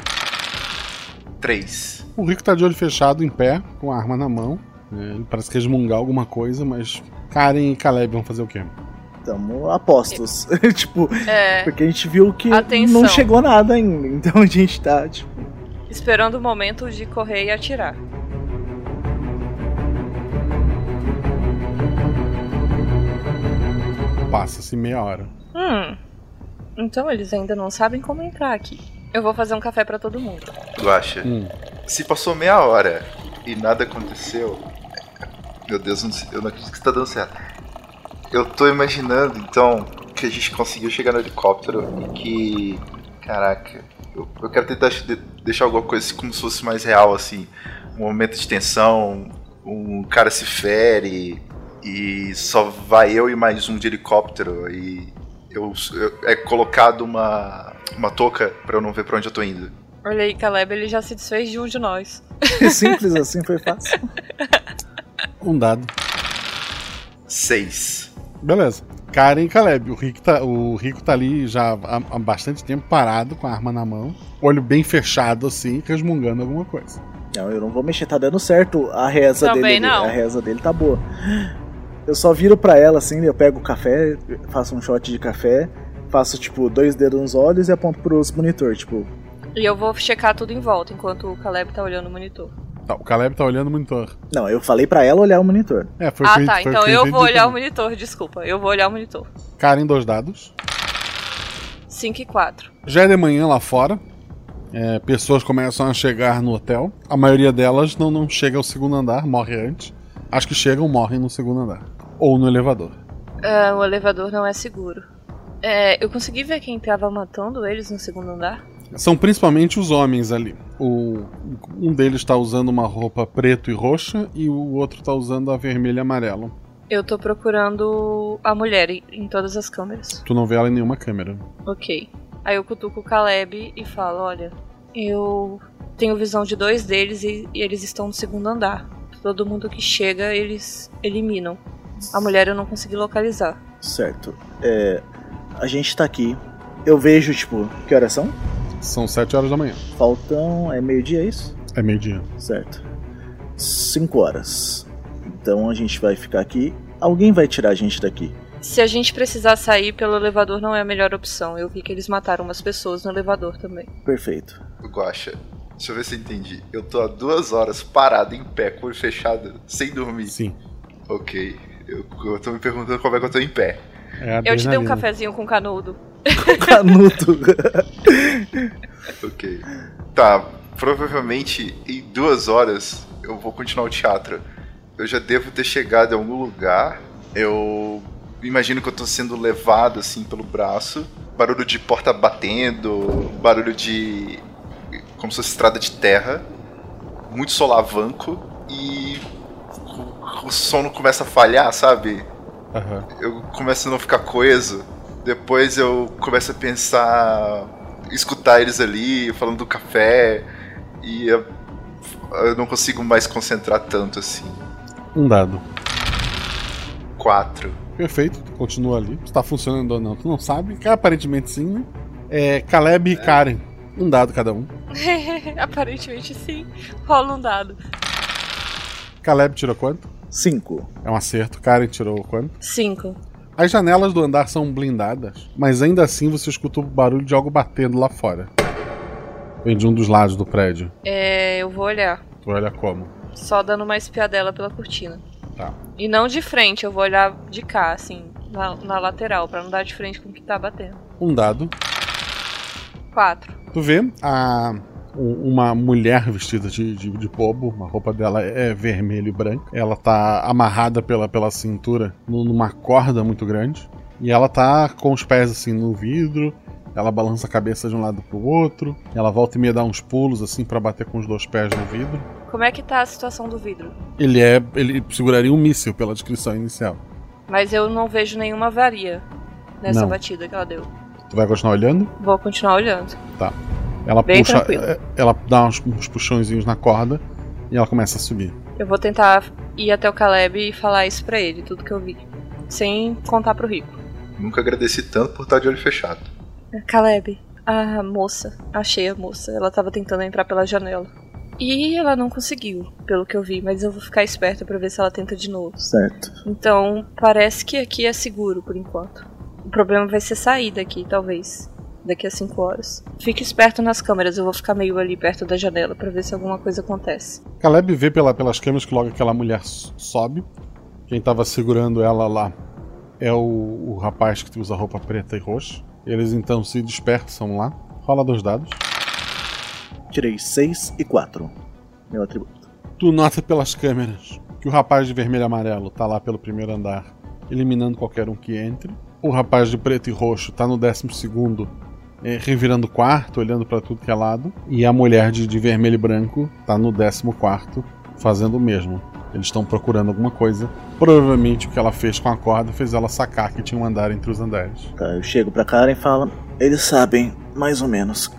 Três. O Rico tá de olho fechado, em pé, com a arma na mão. É, Ele parece resmungar alguma coisa, mas Karen e Caleb vão fazer o quê? Tamo apostos. tipo, É. porque a gente viu que Atenção. não chegou nada ainda. Então a gente tá, tipo. Esperando o momento de correr e atirar. Passa-se meia hora. Hum. Então eles ainda não sabem como entrar aqui. Eu vou fazer um café pra todo mundo. Guaxa, Hum. se passou meia hora e nada aconteceu. Meu Deus, eu não acredito que tá dando certo. Eu tô imaginando, então, que a gente conseguiu chegar no helicóptero e que. Caraca, eu, eu quero tentar de- deixar alguma coisa como se fosse mais real, assim. Um momento de tensão, um cara se fere e só vai eu e mais um de helicóptero e eu, eu- é colocado uma, uma touca pra eu não ver pra onde eu tô indo. Olha aí, Caleb, ele já se desfez de um de nós. Simples assim, foi fácil. Um dado. Seis. Beleza. Karen e Caleb. O Rico tá, o Rico tá ali já há, há bastante tempo parado, com a arma na mão. Olho bem fechado, assim, resmungando alguma coisa. Não, eu não vou mexer, tá dando certo a reza Também dele. não. A reza dele tá boa. Eu só viro pra ela assim, eu pego o café, faço um shot de café, faço tipo dois dedos nos olhos e aponto pros monitor, tipo, E eu vou checar tudo em volta enquanto o Caleb tá olhando o monitor. Tá, o Caleb tá olhando o monitor. Não, eu falei pra ela olhar o monitor. É, foi ah, o que tá. foi o Então eu vou olhar o também. monitor, desculpa. Eu vou olhar o monitor. Karen, dois dados. 5 e 4. Já é de manhã lá fora. É, pessoas começam a chegar no hotel. A maioria delas não, não chega ao segundo andar, morre antes. As que chegam morrem no segundo andar. Ou no elevador. o elevador não é seguro. É, eu consegui ver quem tava matando eles no segundo andar? São principalmente os homens ali. O, um deles está usando uma roupa preto e roxa e o outro está usando a vermelha e amarelo. Eu tô procurando a mulher em, em todas as câmeras. Tu não vê ela em nenhuma câmera. Ok. Aí eu cutuco o Caleb e falo: olha, eu tenho visão de dois deles e, e eles estão no segundo andar. Todo mundo que chega, eles eliminam. A mulher eu não consegui localizar. Certo. É, a gente tá aqui. Eu vejo, tipo, que horas são? São sete horas da manhã. Faltam. É meio-dia, é isso? É meio-dia. Certo. Cinco horas. Então a gente vai ficar aqui. Alguém vai tirar a gente daqui. Se a gente precisar sair pelo elevador, não é a melhor opção. Eu vi que eles mataram umas pessoas no elevador também. Perfeito. Guaxa, deixa eu ver se eu entendi. Eu tô há duas horas parado em pé, com o olho fechado, sem dormir. Sim. Ok. Eu, eu tô me perguntando como é que eu tô em pé. É Eu te dei um cafezinho com canudo. Canudo. Ok. Tá, provavelmente em duas horas eu vou continuar o teatro. Eu já devo ter chegado em algum lugar. Eu imagino que eu tô sendo levado assim pelo braço. Barulho de porta batendo, barulho de. como se fosse estrada de terra. Muito solavanco e. o- sono começa a falhar, sabe? Aham. eu começo a não ficar coeso. Depois eu começo a pensar, escutar eles ali falando do café e eu, eu não consigo mais concentrar tanto assim. Um dado. Quatro. Perfeito, continua ali. Se tá funcionando ou não, tu não sabe. Aparentemente sim, né? É Caleb e Karen. Um dado cada um. Aparentemente sim. Rola um dado. Caleb tirou quanto? Cinco. É um acerto. Karen tirou quanto? Cinco. As janelas do andar são blindadas, mas ainda assim você escuta o barulho de algo batendo lá fora. Vem de um dos lados do prédio. É, eu vou olhar. Tu olha como. Só dando uma espiadela pela cortina. Tá. E não de frente, eu vou olhar de cá, assim, na, na lateral, pra não dar de frente com o que tá batendo. Um dado. Quatro. Tu vê a, uma mulher vestida de, de, de bobo, a roupa dela é vermelha e branca. Ela tá amarrada pela, pela cintura nu- numa corda muito grande. E ela tá com os pés assim no vidro, ela balança a cabeça de um lado pro outro, ela volta e meia dá uns pulos assim para bater com os dois pés no vidro. Como é que tá a situação do vidro? Ele é. ele seguraria um míssil pela descrição inicial. Mas eu não vejo nenhuma avaria nessa Não. batida que ela deu. Tu vai continuar olhando? Vou continuar olhando. Tá. Ela Bem puxa. tranquilo. é, Ela dá uns, uns puxõezinhos na corda e ela começa a subir. Eu vou tentar ir até o Caleb e falar isso pra ele, tudo que eu vi. Sem contar pro Rico. Nunca agradeci tanto por estar de olho fechado. Caleb, a moça, achei a moça. Ela tava tentando entrar pela janela. E ela não conseguiu, pelo que eu vi, mas eu vou ficar esperta pra ver se ela tenta de novo. Certo. Então, parece que aqui é seguro por enquanto. O problema vai ser sair daqui, talvez. Daqui a 5 horas. Fique esperto nas câmeras, eu vou ficar meio ali perto da janela pra ver se alguma coisa acontece. Caleb vê pela, pelas câmeras que logo aquela mulher sobe. Quem tava segurando ela lá é o, o rapaz que usa roupa preta e roxa. Eles então se dispersam lá. Rola dois dados. Tirei 6 e 4. Meu atributo. Tu nota pelas câmeras que o rapaz de vermelho e amarelo tá lá pelo primeiro andar, eliminando qualquer um que entre. O rapaz de preto e roxo tá no décimo segundo, eh, revirando o quarto, olhando pra tudo que é lado. E a mulher de, de vermelho e branco tá no décimo quarto, fazendo o mesmo. Eles estão procurando alguma coisa. Provavelmente o que ela fez com a corda fez ela sacar que tinha um andar entre os andares. Tá, eu chego pra Karen e falo: Eles sabem, mais ou menos,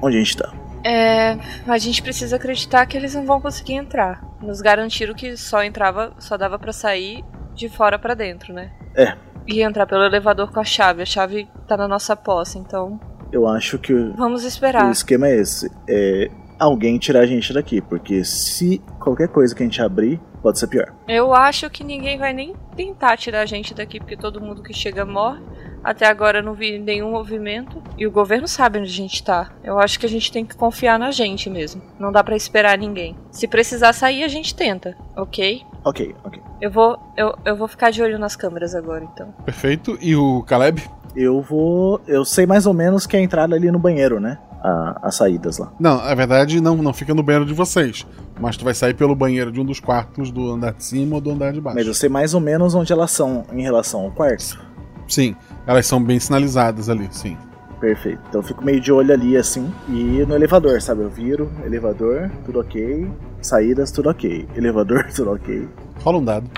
onde a gente tá. É. A gente precisa acreditar que eles não vão conseguir entrar. Nos garantiram que só entrava, só dava pra sair de fora pra dentro, né? É. E entrar pelo elevador com a chave. A chave tá na nossa posse, então. Eu acho que o, Vamos esperar. o esquema é esse: é alguém tirar a gente daqui, porque se qualquer coisa que a gente abrir, pode ser pior. Eu acho que ninguém vai nem tentar tirar a gente daqui, porque todo mundo que chega morre. Até agora eu não vi nenhum movimento. E o governo sabe onde a gente tá. Eu acho que a gente tem que confiar na gente mesmo. Não dá pra esperar ninguém. Se precisar sair, a gente tenta, ok? Ok, ok. Eu vou, eu, eu vou ficar de olho nas câmeras agora, então. Perfeito. E o Caleb? Eu vou. Eu sei mais ou menos que é a entrada ali no banheiro, né? A- as saídas lá. Não, na verdade não, não fica no banheiro de vocês. Mas tu vai sair pelo banheiro de um dos quartos do andar de cima ou do andar de baixo. Mas eu sei mais ou menos onde elas são em relação ao quarto. Sim, elas são bem sinalizadas ali, sim. Perfeito. Então eu fico meio de olho ali assim. E no elevador, sabe? Eu viro, elevador, tudo ok. Saídas, tudo ok. Elevador, tudo ok. Rola um dado.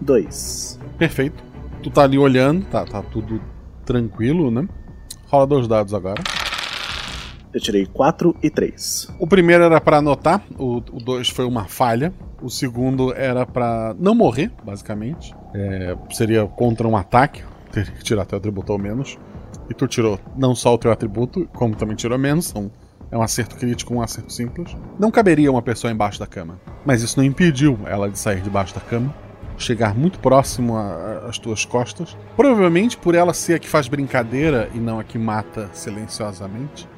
Dois. Perfeito. Tu tá ali olhando, tá, tá tudo tranquilo, né? Rola dois dados agora. Eu tirei 4 e 3. O primeiro era pra anotar, o 2 foi uma falha. O segundo era pra não morrer, basicamente. É, seria contra um ataque, teria que tirar teu atributo ao menos. E tu tirou não só o teu atributo, como também tirou menos. Então é um acerto crítico, um acerto simples. Não caberia uma pessoa embaixo da cama. Mas isso não impediu ela de sair debaixo da cama. Chegar muito próximo às tuas costas. Provavelmente por ela ser a que faz brincadeira e não a que mata silenciosamente.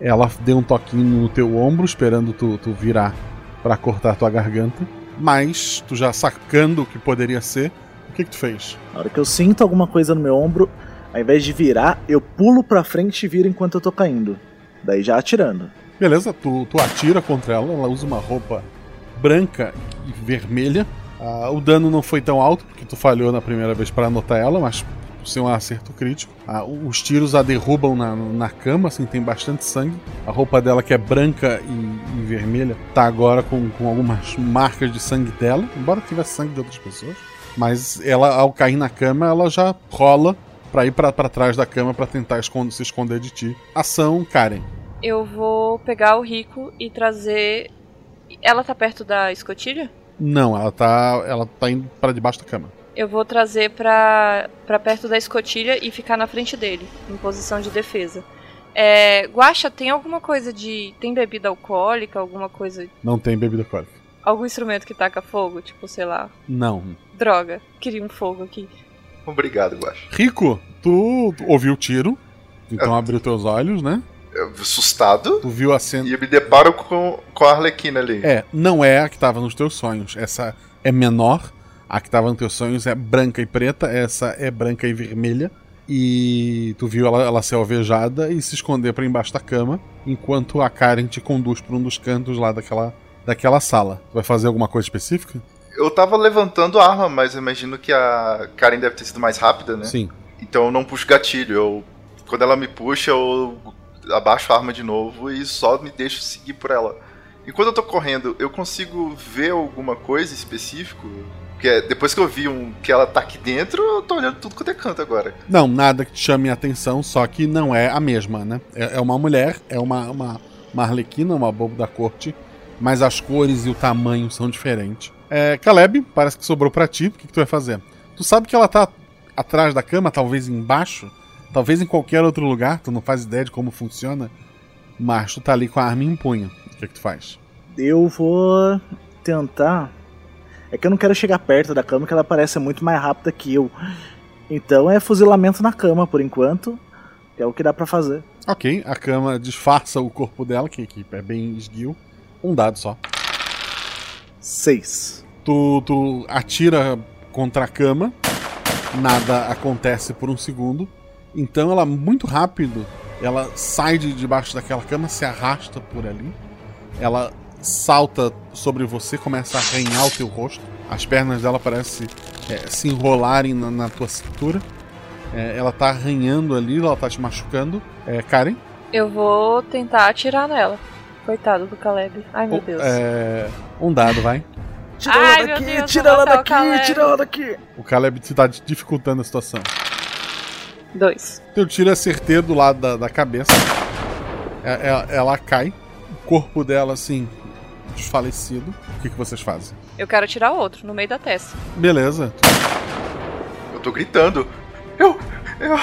Ela deu um toquinho no teu ombro, esperando tu, tu virar pra cortar tua garganta. Mas, tu já sacando o que poderia ser, o que, que tu fez? Na hora que eu sinto alguma coisa no meu ombro, ao invés de virar, eu pulo pra frente e viro enquanto eu tô caindo. Daí já atirando. Beleza, tu, tu atira contra ela, ela usa uma roupa branca e vermelha. Ah, o dano não foi tão alto, porque tu falhou na primeira vez para anotar ela, mas por um acerto crítico. Ah, os tiros a derrubam na, na cama, assim, tem bastante sangue. A roupa dela, que é branca e, e vermelha, tá agora com, com algumas marcas de sangue dela, embora tivesse sangue de outras pessoas. Mas ela, ao cair na cama, ela já rola pra ir pra trás da cama pra tentar esconder- se esconder de ti. Ação, Karen. Eu vou pegar o Rico e trazer. Ela tá perto da escotilha? Não, ela tá, ela tá indo pra debaixo da cama. Eu vou trazer pra, pra perto da escotilha e ficar na frente dele, em posição de defesa. É, Guaxa, tem alguma coisa de. Tem bebida alcoólica? Alguma coisa. Não tem bebida alcoólica. Algum instrumento que taca fogo? Tipo, sei lá. Não. Droga, queria um fogo aqui. Obrigado, Guaxa. Rico, tu ouviu o tiro, então abriu teus olhos, né? Assustado. Tu viu a cena. E eu me deparo com, com a Arlequina ali. É, não é a que tava nos teus sonhos. Essa é menor. A que tava nos teus sonhos é branca e preta. Essa é branca e vermelha. E tu viu ela, ela ser alvejada e se esconder pra embaixo da cama, enquanto a Karen te conduz pra um dos cantos lá daquela, daquela sala. Tu vai fazer alguma coisa específica? Eu tava levantando a arma, mas eu imagino que a Karen deve ter sido mais rápida, né? Sim. Então eu não puxo gatilho. Eu, quando ela me puxa, eu abaixo a arma de novo e só me deixo seguir por ela. E quando eu tô correndo, eu consigo ver alguma coisa específico? Porque depois que eu vi um, que ela tá aqui dentro, eu tô olhando tudo quanto é canto agora. Não, nada que te chame a atenção, só que não é a mesma, né? É, é uma mulher, é uma, uma, uma arlequina, uma bobo da corte, mas as cores e o tamanho são diferentes. É, Caleb, parece que sobrou pra ti, o que, que tu vai fazer? Tu sabe que ela tá atrás da cama, talvez embaixo, talvez em qualquer outro lugar, tu não faz ideia de como funciona, mas tu tá ali com a arma em punho. O que, que tu faz? Eu vou tentar. É que eu não quero chegar perto da cama, que ela parece muito mais rápida que eu. Então é fuzilamento na cama por enquanto. É o que dá pra fazer. Ok, a cama disfarça o corpo dela, que, que é bem esguio. Um dado só. Seis. Tu, tu atira contra a cama, nada acontece por um segundo. Então ela, muito rápido, ela sai de debaixo daquela cama, se arrasta por ali. Ela salta sobre você, começa a arranhar o teu rosto. As pernas dela parecem é, se enrolarem na, na tua cintura. É, ela tá arranhando ali, ela tá te machucando. É, Karen? Eu vou tentar atirar nela. Coitado do Caleb. Ai meu Oh, Deus. é, um dado, vai. Tira Ai, ela daqui, Deus, tira ela daqui, tira ela daqui. O Caleb te tá dificultando a situação. Dois. Teu tiro é certeiro do lado da, da cabeça. É- é- ela cai. O corpo dela, assim, desfalecido. O que, que vocês fazem? Eu quero atirar outro no meio da testa. Beleza. Eu tô gritando. Eu. Eu,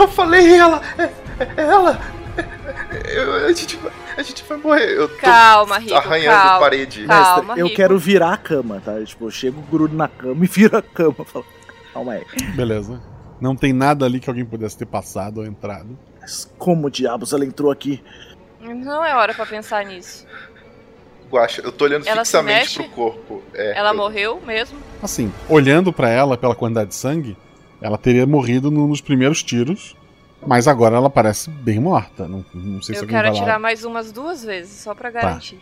eu falei ela! É, é ela! É, eu- a, gente, vai- a gente vai morrer. Eu tô Calma, Rico, arranhando calma, parede. calma. Mestre, eu Rico. quero virar a cama, tá? Tipo, eu chego, grudo na cama e viro a cama. Falo, Calma aí. Beleza. Não tem nada ali que alguém pudesse ter passado ou entrado. Mas como diabos ela entrou aqui? Não é hora pra pensar nisso. Guaxa, eu tô olhando Ela fixamente pro corpo. É, Ela eu- morreu mesmo? Assim, olhando pra ela pela quantidade de sangue, ela teria morrido no- nos primeiros tiros. Mas agora ela parece bem morta. Não, não sei se Eu quero atirar lá. mais umas duas vezes, só pra garantir.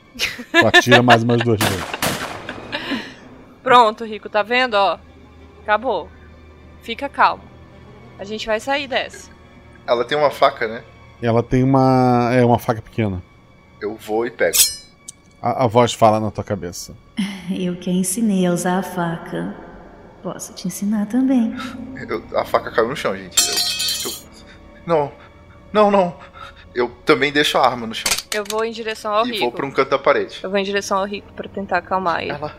Tu atira mais umas duas vezes. Pronto, Rico, tá vendo? Ó, acabou. Fica calmo. A gente vai sair dessa. Ela tem uma faca, né? Ela tem uma. É uma faca pequena. Eu vou e pego. A, a voz fala na tua cabeça. Eu que a ensinei a usar a faca. Posso te ensinar também. Eu- a faca caiu no chão, gente. Eu, eu- não, não, não. Eu também deixo a arma no chão. Eu vou em direção ao e Rico. vou pra um canto da parede. Eu vou em direção ao Rico pra tentar acalmar ele. Ela,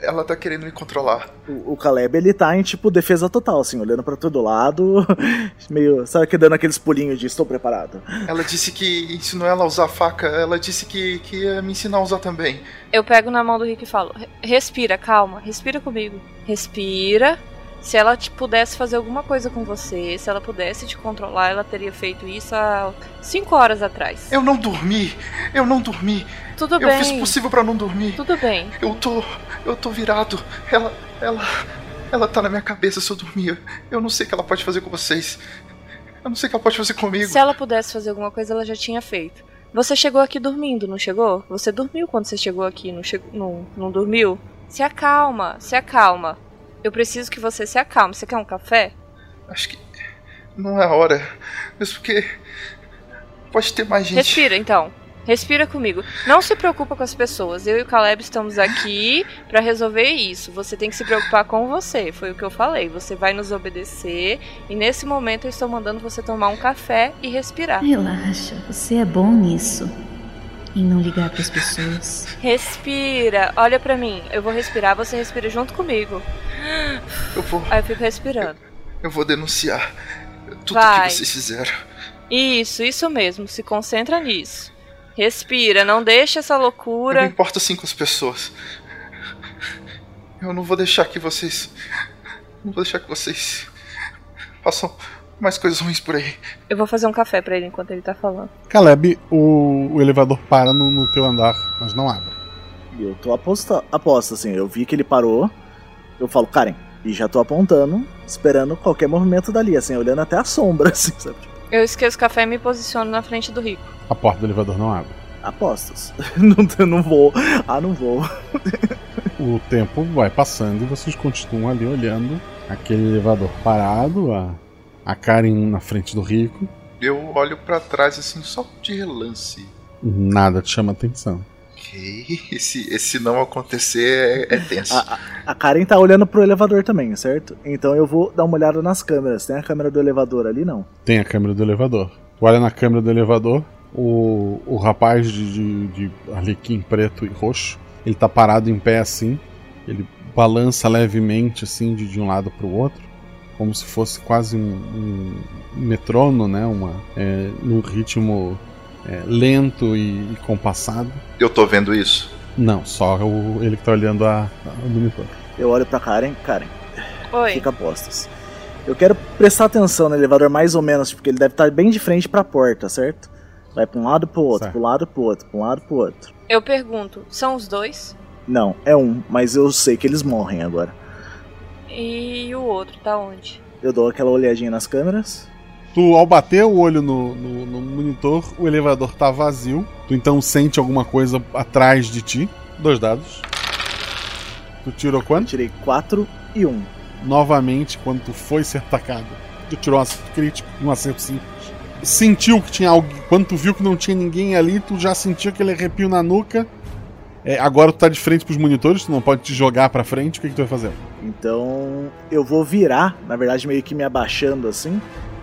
ela tá querendo me controlar. O, o Caleb, ele tá em, tipo, defesa total, assim, olhando pra todo lado, meio, sabe, que dando aqueles pulinhos de estou preparado. Ela disse que ensinou ela a usar a faca. Ela disse que, que ia me ensinar a usar também. Eu pego na mão do Rico e falo: "Re- Respira, calma, respira comigo. Respira. Se ela te pudesse fazer alguma coisa com você, se ela pudesse te controlar, ela teria feito isso há cinco horas atrás. Eu não dormi. Eu não dormi. Tudo eu bem. fiz o possível pra não dormir. Tudo bem. Eu tô. Eu tô virado. Ela. Ela. Ela tá na minha cabeça se eu dormir. Eu não sei o que ela pode fazer com vocês. Eu não sei o que ela pode fazer comigo. Se ela pudesse fazer alguma coisa, ela já tinha feito. Você chegou aqui dormindo, não chegou? Você dormiu quando você chegou aqui, não, chegou, não, não dormiu? Se acalma, se acalma. Eu preciso que você se acalme. Você quer um café? Acho que. Não é a hora. Mesmo porque. Pode ter mais gente. Respira, então. Respira comigo. Não se preocupa com as pessoas. Eu e o Caleb estamos aqui pra resolver isso. Você tem que se preocupar com você. Foi o que eu falei. Você vai nos obedecer. E nesse momento eu estou mandando você tomar um café e respirar. Relaxa, você é bom nisso. Em não ligar para as pessoas. Respira. Olha pra mim. Eu vou respirar. Você respira junto comigo. Eu vou. Aí eu fico respirando. Eu vou denunciar tudo Vai. que vocês fizeram. Isso, isso mesmo. Se concentra nisso. Respira. Não deixa essa Eu não loucura. importo assim com as pessoas. Eu não vou deixar que vocês. Não vou deixar que vocês. façam mais coisas ruins por aí. Eu vou fazer um café pra ele enquanto ele tá falando. Caleb, o, o elevador para no, no teu andar, mas não abre. E eu tô aposta, aposta, assim, eu vi que ele parou, eu falo, Karen, e já tô apontando, esperando qualquer movimento dali, assim, olhando até a sombra, assim, sabe? Eu esqueço o café e me posiciono na frente do Rico. A porta do elevador não abre. Apostas. não, eu não vou. Ah, não vou. O tempo vai passando e vocês continuam ali olhando aquele elevador parado, a, a Karen na frente do Rico. Eu olho pra trás assim, só de relance. Nada te chama atenção. Ok, esse, esse não acontecer é, é tenso. A, a Karen tá olhando pro elevador também, certo? Então eu vou dar uma olhada nas câmeras. Tem a câmera do elevador ali, não? Tem a câmera do elevador. Tu olha na câmera do elevador, o, o rapaz de, de, de arlequim preto e roxo, ele tá parado em pé assim, ele balança levemente assim de, de um lado para o outro, como se fosse quase um, um metrono, né? Uma, é, num ritmo é, lento e, e, compassado. Eu tô vendo isso? Não, só o, ele que tá olhando a, a, o monitor. Eu olho pra Karen, Karen. Oi. Fica postos. Eu quero prestar atenção no elevador mais ou menos, porque ele deve estar bem de frente para a porta, certo? Vai para um lado pro outro, certo. pro lado pro outro, pro um lado pro outro. Eu pergunto, são os dois? Não, é um, mas eu sei que eles morrem agora. E o outro tá onde? Eu dou aquela olhadinha nas câmeras. Tu, ao bater o olho no, no, no monitor, o elevador tá vazio. Tu então sente alguma coisa atrás de ti. Dois dados. Tu tirou quanto? Eu tirei 4 e 1. Um. Novamente, quando tu foi ser atacado, tu tirou um acerto crítico, um acerto simples. Sentiu que tinha alguém. Quando tu viu que não tinha ninguém ali, tu já sentiu aquele arrepio na nuca. É, agora tu tá de frente pros monitores, tu não pode te jogar pra frente, o que, que tu vai fazer? Então eu vou virar, na verdade meio que me abaixando assim,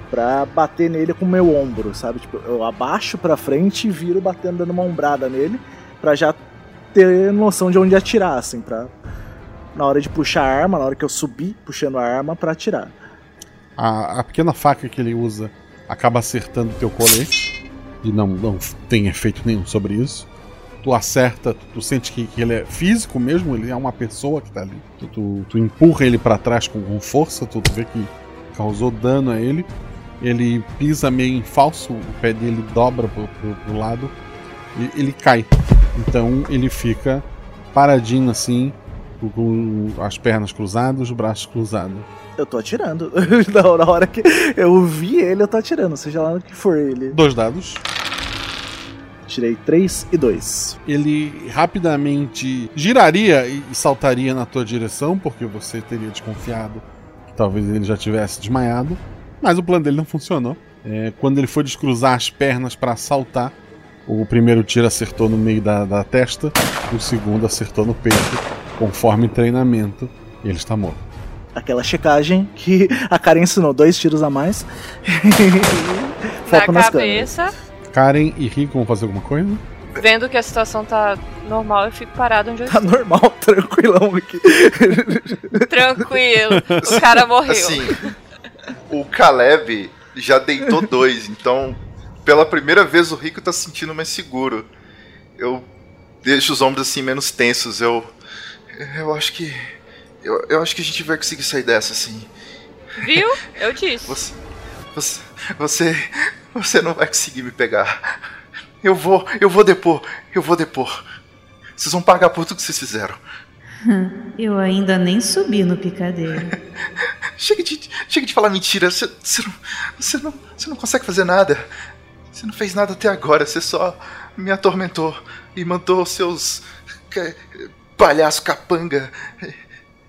pra bater nele com o meu ombro, sabe? Tipo, eu abaixo pra frente e viro batendo, dando uma ombrada nele, pra já ter noção de onde atirar, assim, pra. Na hora de puxar a arma, na hora que eu subir puxando a arma pra atirar. A, a pequena faca que ele usa acaba acertando teu colete e não, não tem efeito nenhum sobre isso tu acerta, tu, tu sente que, que, ele é físico mesmo, ele é uma pessoa que tá ali. Tu, tu, tu empurra ele para trás com, com força, tu, tu, vê que causou dano a ele. Ele pisa meio em falso, o pé dele dobra pro, pro, pro lado e ele cai. Então ele fica paradinho assim, com as pernas cruzadas, os braços cruzados. Eu tô atirando. Na hora que eu vi ele, eu tô atirando, seja lá o que for ele. Dois dados. Tirei 3 e 2. Ele rapidamente giraria e saltaria na tua direção, porque você teria desconfiado que talvez ele já tivesse desmaiado. Mas o plano dele não funcionou. É, quando ele foi descruzar as pernas para saltar, o primeiro tiro acertou no meio da, da testa, o segundo acertou no peito, conforme treinamento, ele está morto. Aquela checagem que a Karen ensinou, dois tiros a mais. Foco na nas cabeça. Câmeras. Karen e Rico vão fazer alguma coisa? Vendo que a situação tá normal, eu fico parado onde eu Tá estou. normal, tranquilão aqui. Tranquilo, o cara morreu. Assim, o Caleb já deitou dois, então pela primeira vez o Rico tá se sentindo mais seguro. Eu deixo os ombros assim menos tensos. Eu. Eu acho que. Eu, eu acho que a gente vai conseguir sair dessa assim. Viu? Eu disse. Você. Você. Você, você não vai conseguir me pegar. Eu vou, eu vou depor, eu vou depor. Vocês vão pagar por tudo que vocês fizeram. Eu ainda nem subi no picadeiro. chega, de, chega de falar mentira. Você, você, não, você, não, você não consegue fazer nada. Você não fez nada até agora. Você só me atormentou e mandou seus palhaço capanga.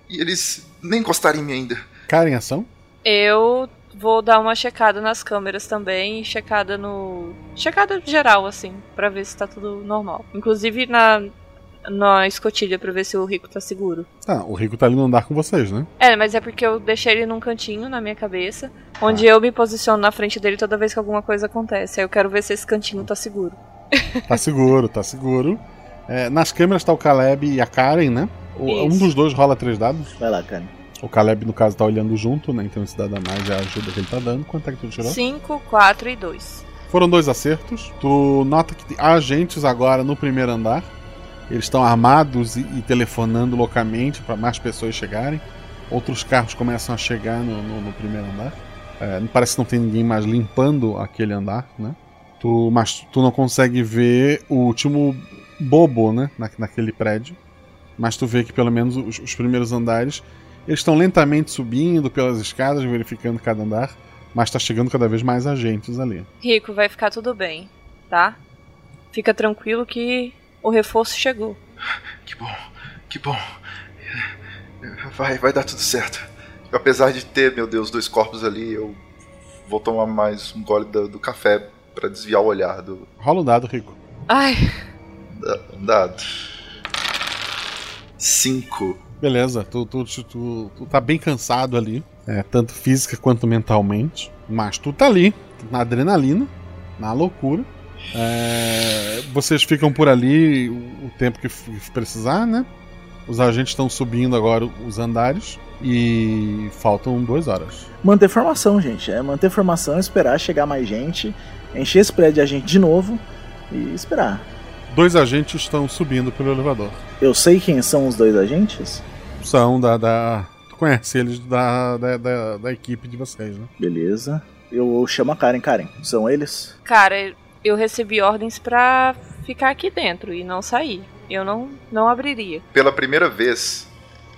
E eles nem encostaram em mim ainda. Cara em ação? Eu vou dar uma checada nas câmeras também, checada no. checada geral, assim, para ver se tá tudo normal. Inclusive na. Na escotilha pra ver se o Rico tá seguro. Ah, o Rico tá ali no andar com vocês, né? É, mas é porque eu deixei ele num cantinho na minha cabeça, onde ah. eu me posiciono na frente dele toda vez que alguma coisa acontece. Aí eu quero ver se esse cantinho tá seguro. Tá seguro, tá seguro. É, nas câmeras tá o Caleb e a Karen, né? O, um dos dois rola três dados. Vai lá, Karen. O Caleb, no caso, tá olhando junto, né? Então esse dado a mais é a ajuda que ele tá dando. Quanto é que tu tirou? 5, 4 e 2. Foram dois acertos. Tu nota que há agentes agora no primeiro andar. Eles estão armados e, e telefonando loucamente para mais pessoas chegarem. Outros carros começam a chegar no, no, no primeiro andar. É, parece que não tem ninguém mais limpando aquele andar, né? Tu, mas tu não consegue ver o último bobo, né? Na, naquele prédio. Mas tu vê que pelo menos os, os primeiros andares eles estão lentamente subindo pelas escadas, verificando cada andar, mas está chegando cada vez mais agentes ali. Rico, vai ficar tudo bem, tá? Fica tranquilo que o reforço chegou. Que bom, Que bom. Vai, vai dar tudo certo. Apesar de ter, meu Deus, dois corpos ali, eu vou tomar mais um gole do, do café pra desviar o olhar do. Rola o dado, Rico. Ai, da- dado. Cinco. Beleza, tu, tu, tu, tu, tá bem cansado ali, é, tanto física quanto mentalmente, mas tu tá ali, na adrenalina, na loucura. É, vocês ficam por ali o, tempo que precisar, né? Os agentes estão subindo agora os andares e faltam duas horas. Manter formação, gente. É manter formação, esperar chegar mais gente, encher esse prédio de agente de novo e esperar. Dois agentes estão subindo pelo elevador. Eu sei quem são os dois agentes? São da. da tu conhece eles da, da, da, da equipe de vocês, né? Beleza. Eu chamo a Karen. Karen, são eles? cara, eu recebi ordens pra ficar aqui dentro e não sair. Eu não, não abriria. Pela primeira vez,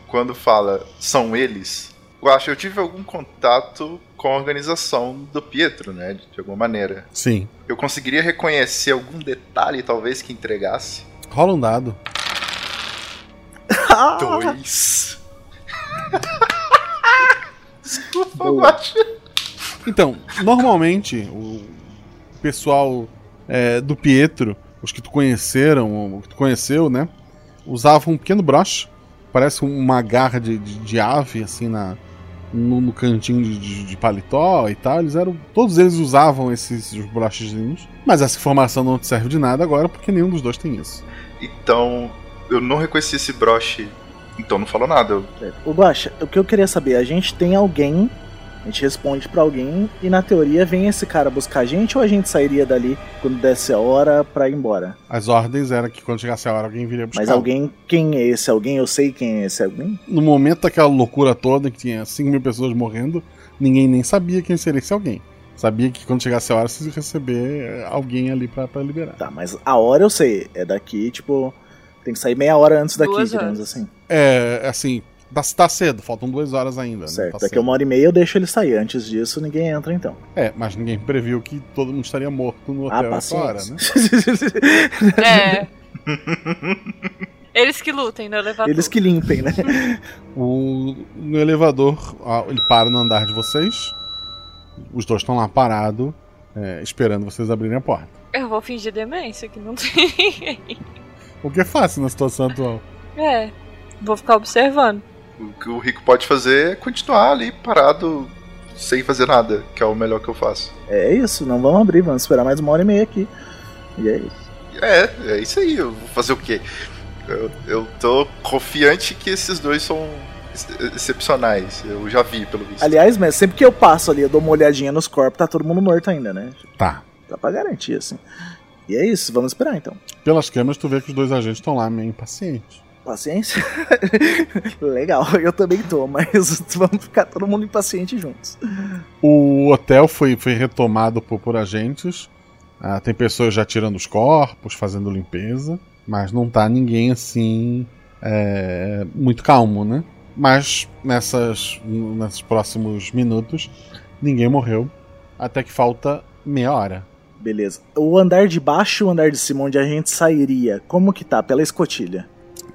quando fala são eles, eu acho que eu tive algum contato com a organização do Pietro, né? De, de alguma maneira. Sim. Eu conseguiria reconhecer algum detalhe, talvez, que entregasse. Rola um dado. Dois. Desculpa. Então, normalmente, o pessoal é, do Pietro, os que tu conheceram, o que tu conheceu, né? Usavam um pequeno broche, parece uma garra de, de, de ave, assim, na, no, no cantinho de, de- de paletó e tal. Eles eram. Todos eles usavam esses brochezinhos. Mas essa informação não te serve de nada agora, porque nenhum dos dois tem isso. Então, eu não reconheci esse broche. Então não falou nada. Eu- O Guaxa, o que eu queria saber, a gente tem alguém, a gente responde pra alguém e na teoria vem esse cara buscar a gente ou a gente sairia dali quando desse a hora pra ir embora? As ordens eram que quando chegasse a hora alguém viria buscar. Mas alguém, quem é esse alguém? Eu sei quem é esse alguém? No momento daquela loucura toda, que tinha 5 mil pessoas morrendo, ninguém nem sabia quem seria esse alguém. Sabia que quando chegasse a hora vocês iam receber eh, alguém ali pra, pra liberar. Tá, mas a hora eu sei, é daqui, tipo, tem que sair meia hora antes daqui, Duas digamos horas. assim. É, assim, tá, tá cedo, faltam duas horas ainda. né? Certo, Tá daqui cedo. uma hora e meia eu deixo ele sair. Antes disso, ninguém entra então. É, mas ninguém previu que todo mundo estaria morto no Ah, hotel essa hora, paciência. né? É. Eles que lutem no elevador. Eles que limpem, né? O, no elevador, ele para no andar de vocês. Os dois estão lá parados, é, esperando vocês abrirem a porta. Eu vou fingir demência que não tem ninguém. O que é fácil na situação atual. É. Vou ficar observando. O que o Rico pode fazer é continuar ali parado, sem fazer nada, que é o melhor que eu faço. É isso, não vamos abrir, vamos esperar mais uma hora e meia aqui. E é isso. É, é isso aí. Eu vou fazer o quê? Eu, eu tô confiante que esses dois são ex- excepcionais. Eu já vi, pelo visto. Aliás, mas sempre que eu passo ali, eu dou uma olhadinha nos corpos, tá todo mundo morto ainda, né? Tá. Dá pra garantir, assim. E é isso, vamos esperar então. Pelas câmeras, tu vê que os dois agentes estão lá meio impacientes. Paciência? Legal, eu também tô, mas vamos ficar todo mundo impaciente juntos. O hotel foi, foi retomado por, por agentes. Ah, tem pessoas já tirando os corpos, fazendo limpeza. Mas não tá ninguém assim. é, muito calmo, né? Mas nessas, nesses próximos minutos, ninguém morreu. Até que falta meia hora. Beleza. O andar de baixo e o andar de cima, onde a gente sairia, como que tá? Pela escotilha.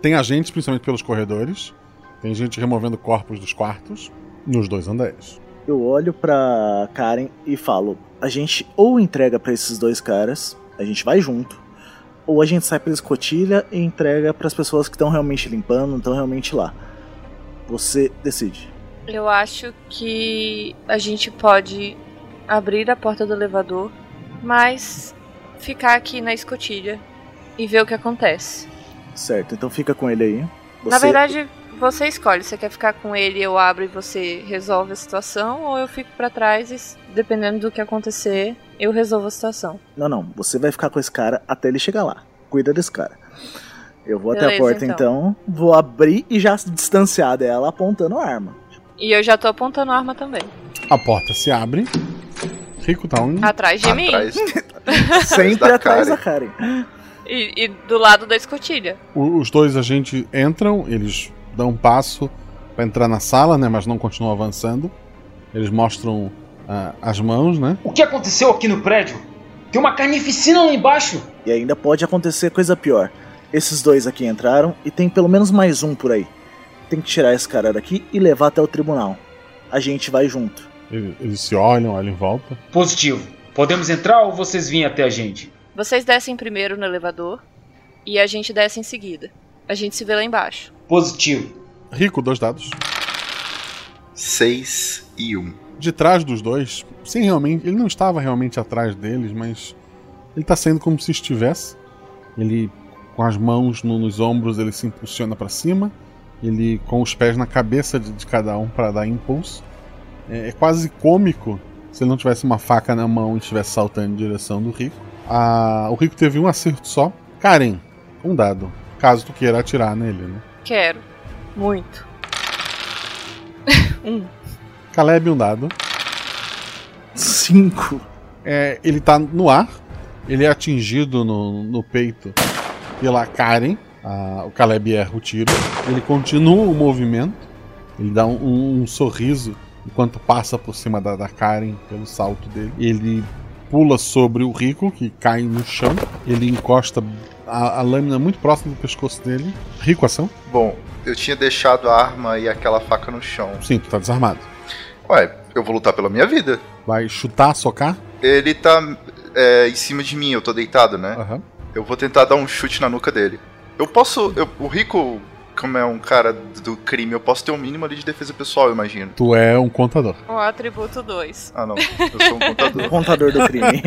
Tem agentes, principalmente pelos corredores. Tem gente removendo corpos dos quartos nos dois andares. Eu olho pra Karen e falo: a gente ou entrega pra esses dois caras, a gente vai junto, ou a gente sai pela escotilha e entrega pras pessoas que estão realmente limpando, estão realmente lá. Você decide. Eu acho que a gente pode abrir a porta do elevador, mas ficar aqui na escotilha e ver o que acontece. Certo, então fica com ele aí. Na Você- verdade, você escolhe. Você quer ficar com ele, eu abro e você resolve a situação, ou eu fico pra trás e, dependendo do que acontecer, eu resolvo a situação. Não, não, você vai ficar com esse cara até ele chegar lá. Cuida desse cara. Eu vou até a Beleza, porta então. então, vou abrir e já se distanciar dela apontando a arma. E eu já tô apontando a arma também. A porta se abre. Rico tá onde? Atrás de mim. Sempre atrás da Karen. E, e do lado da escotilha. O- Os dois agentes entram, eles dão um passo pra entrar na sala, né? Mas não continuam avançando. Eles mostram ah, as mãos, né? O que aconteceu aqui no prédio? Tem uma carnificina lá embaixo. E ainda pode acontecer coisa pior. Esses dois aqui entraram e tem pelo menos mais um por aí. Tem que tirar esse cara daqui e levar até o tribunal. A gente vai junto. Eles se olham, olham em volta. Positivo. Podemos entrar ou vocês vêm até a gente? Vocês descem primeiro no elevador e a gente desce em seguida. A gente se vê lá embaixo. Positivo. Rico, dois dados. 6 e 1. Um. De trás dos dois, sem realmente. Ele não estava realmente atrás deles, mas. Ele está saindo como se estivesse. Ele, com as mãos no, nos ombros, ele se impulsiona para cima. Ele com os pés na cabeça de, de cada um para dar impulso. É, é, quase cômico se ele não tivesse uma faca na mão e estivesse saltando em direção do Rico. Ah, o Rico teve um acerto só. Karen, um dado. Caso tu queira atirar nele, né? Quero. Muito. um. Caleb, um dado. Cinco. É, ele tá no ar. Ele é atingido no, no peito pela Karen. Ah, o Caleb erra o tiro. Ele continua o movimento. Ele dá um, um sorriso enquanto passa por cima da, da Karen pelo salto dele. Ele pula sobre o Rico, que cai no chão. Ele encosta a, a lâmina muito próxima do pescoço dele. Rico, ação? Bom, eu tinha deixado a arma e aquela faca no chão. Sim, tu tá desarmado. Ué, eu vou lutar pela minha vida. Vai chutar, socar? Ele tá é, em cima de mim, eu tô deitado, né? Uhum. Eu vou tentar dar um chute na nuca dele. Eu posso. Eu, o Rico, como é um cara do crime, eu posso ter um mínimo ali de defesa pessoal, eu imagino. Tu é um contador. O atributo 2. Ah, não. Eu sou um contador. contador do crime.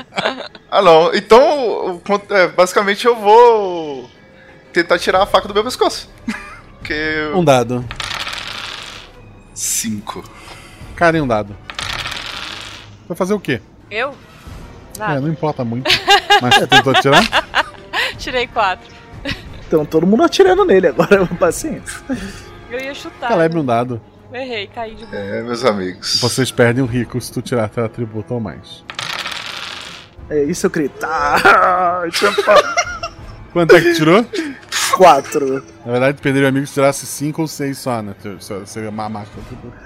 ah, não. Então, é, basicamente eu vou tentar tirar a faca do meu pescoço. Porque. Um dado. Cinco. Karen, um dado. Vai fazer o quê? Eu? Nada. É, não importa muito. Mas tentou atirar? Tirei quatro. Então todo mundo atirando nele agora, paciência. Eu ia chutar. Caleb um dado. Errei, caí de boa. É, meus amigos. Vocês perdem o rico se tu tirar teu atributo ou mais. É isso, eu gritar. Quanto é que tirou? Quatro. Na verdade, perderia o amigo se tirasse cinco ou seis só, né? Seria uma marca do atributo.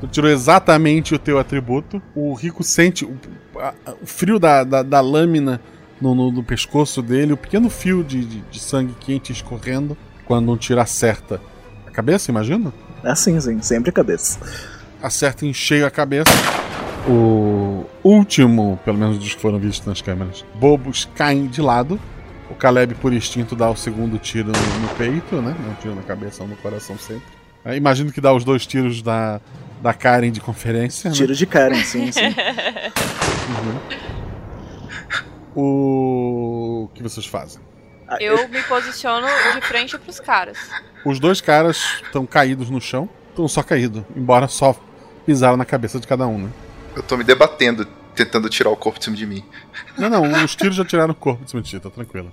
Tu tirou exatamente o teu atributo. O rico sente o, a, o frio da, da, da lâmina no, no, no, pescoço dele, o pequeno fio de, de, de, sangue quente escorrendo quando um tiro acerta a cabeça, imagina? É assim, sim, sempre a cabeça. Acerta em cheio a cabeça. O último, pelo menos dos que foram vistos nas câmeras, bobos caem de lado. O Caleb, por instinto, dá o segundo tiro no, no peito, né? Um tiro na cabeça ou no coração sempre. Aí, imagino que dá os dois tiros da, da Karen de conferência. Tiro né? de Karen, sim, sim. uhum. O que vocês fazem? Eu me posiciono de frente pros caras. Os dois caras estão caídos no chão. Estão só caídos, embora só pisaram na cabeça de cada um, né? Eu tô me debatendo, tentando tirar o corpo de cima de mim. Não, não, os tiros já tiraram o corpo de cima de ti, tá tranquilo.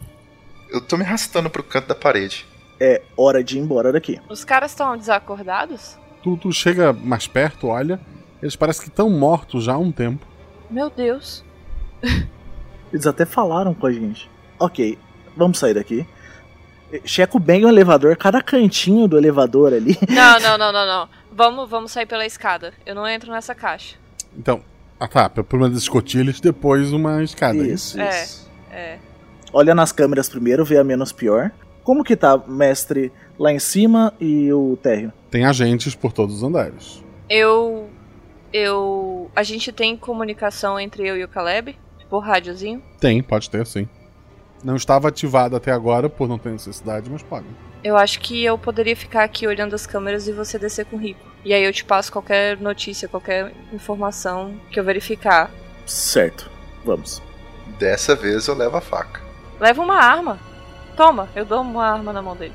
Eu tô me arrastando pro canto da parede. É hora de ir embora daqui. Os caras estão desacordados? Tu, tu chega mais perto, olha. Eles parecem que estão mortos já há um tempo. Meu Deus. Eles até falaram com a gente. Ok, vamos sair daqui. Checo bem o elevador, cada cantinho do elevador ali. Não, não, não, não, não. Vamos, vamos sair pela escada. Eu não entro nessa caixa. Então, ah tá, por uma das escotilhas, depois uma escada. Isso, é, isso. É. Olha nas câmeras primeiro, vê a menos pior. Como que tá, mestre, lá em cima e o térreo? Tem agentes por todos os andares. Eu. Eu. A gente tem comunicação entre eu e o Caleb? Por rádiozinho? Tem, pode ter, sim. Não estava ativado até agora por não ter necessidade, mas pode. Eu acho que eu poderia ficar aqui olhando as câmeras e você descer com o Rico. E aí eu te passo qualquer notícia, qualquer informação que eu verificar. Certo, vamos. Dessa vez eu levo a faca. Leva uma arma. Toma, eu dou uma arma na mão dele.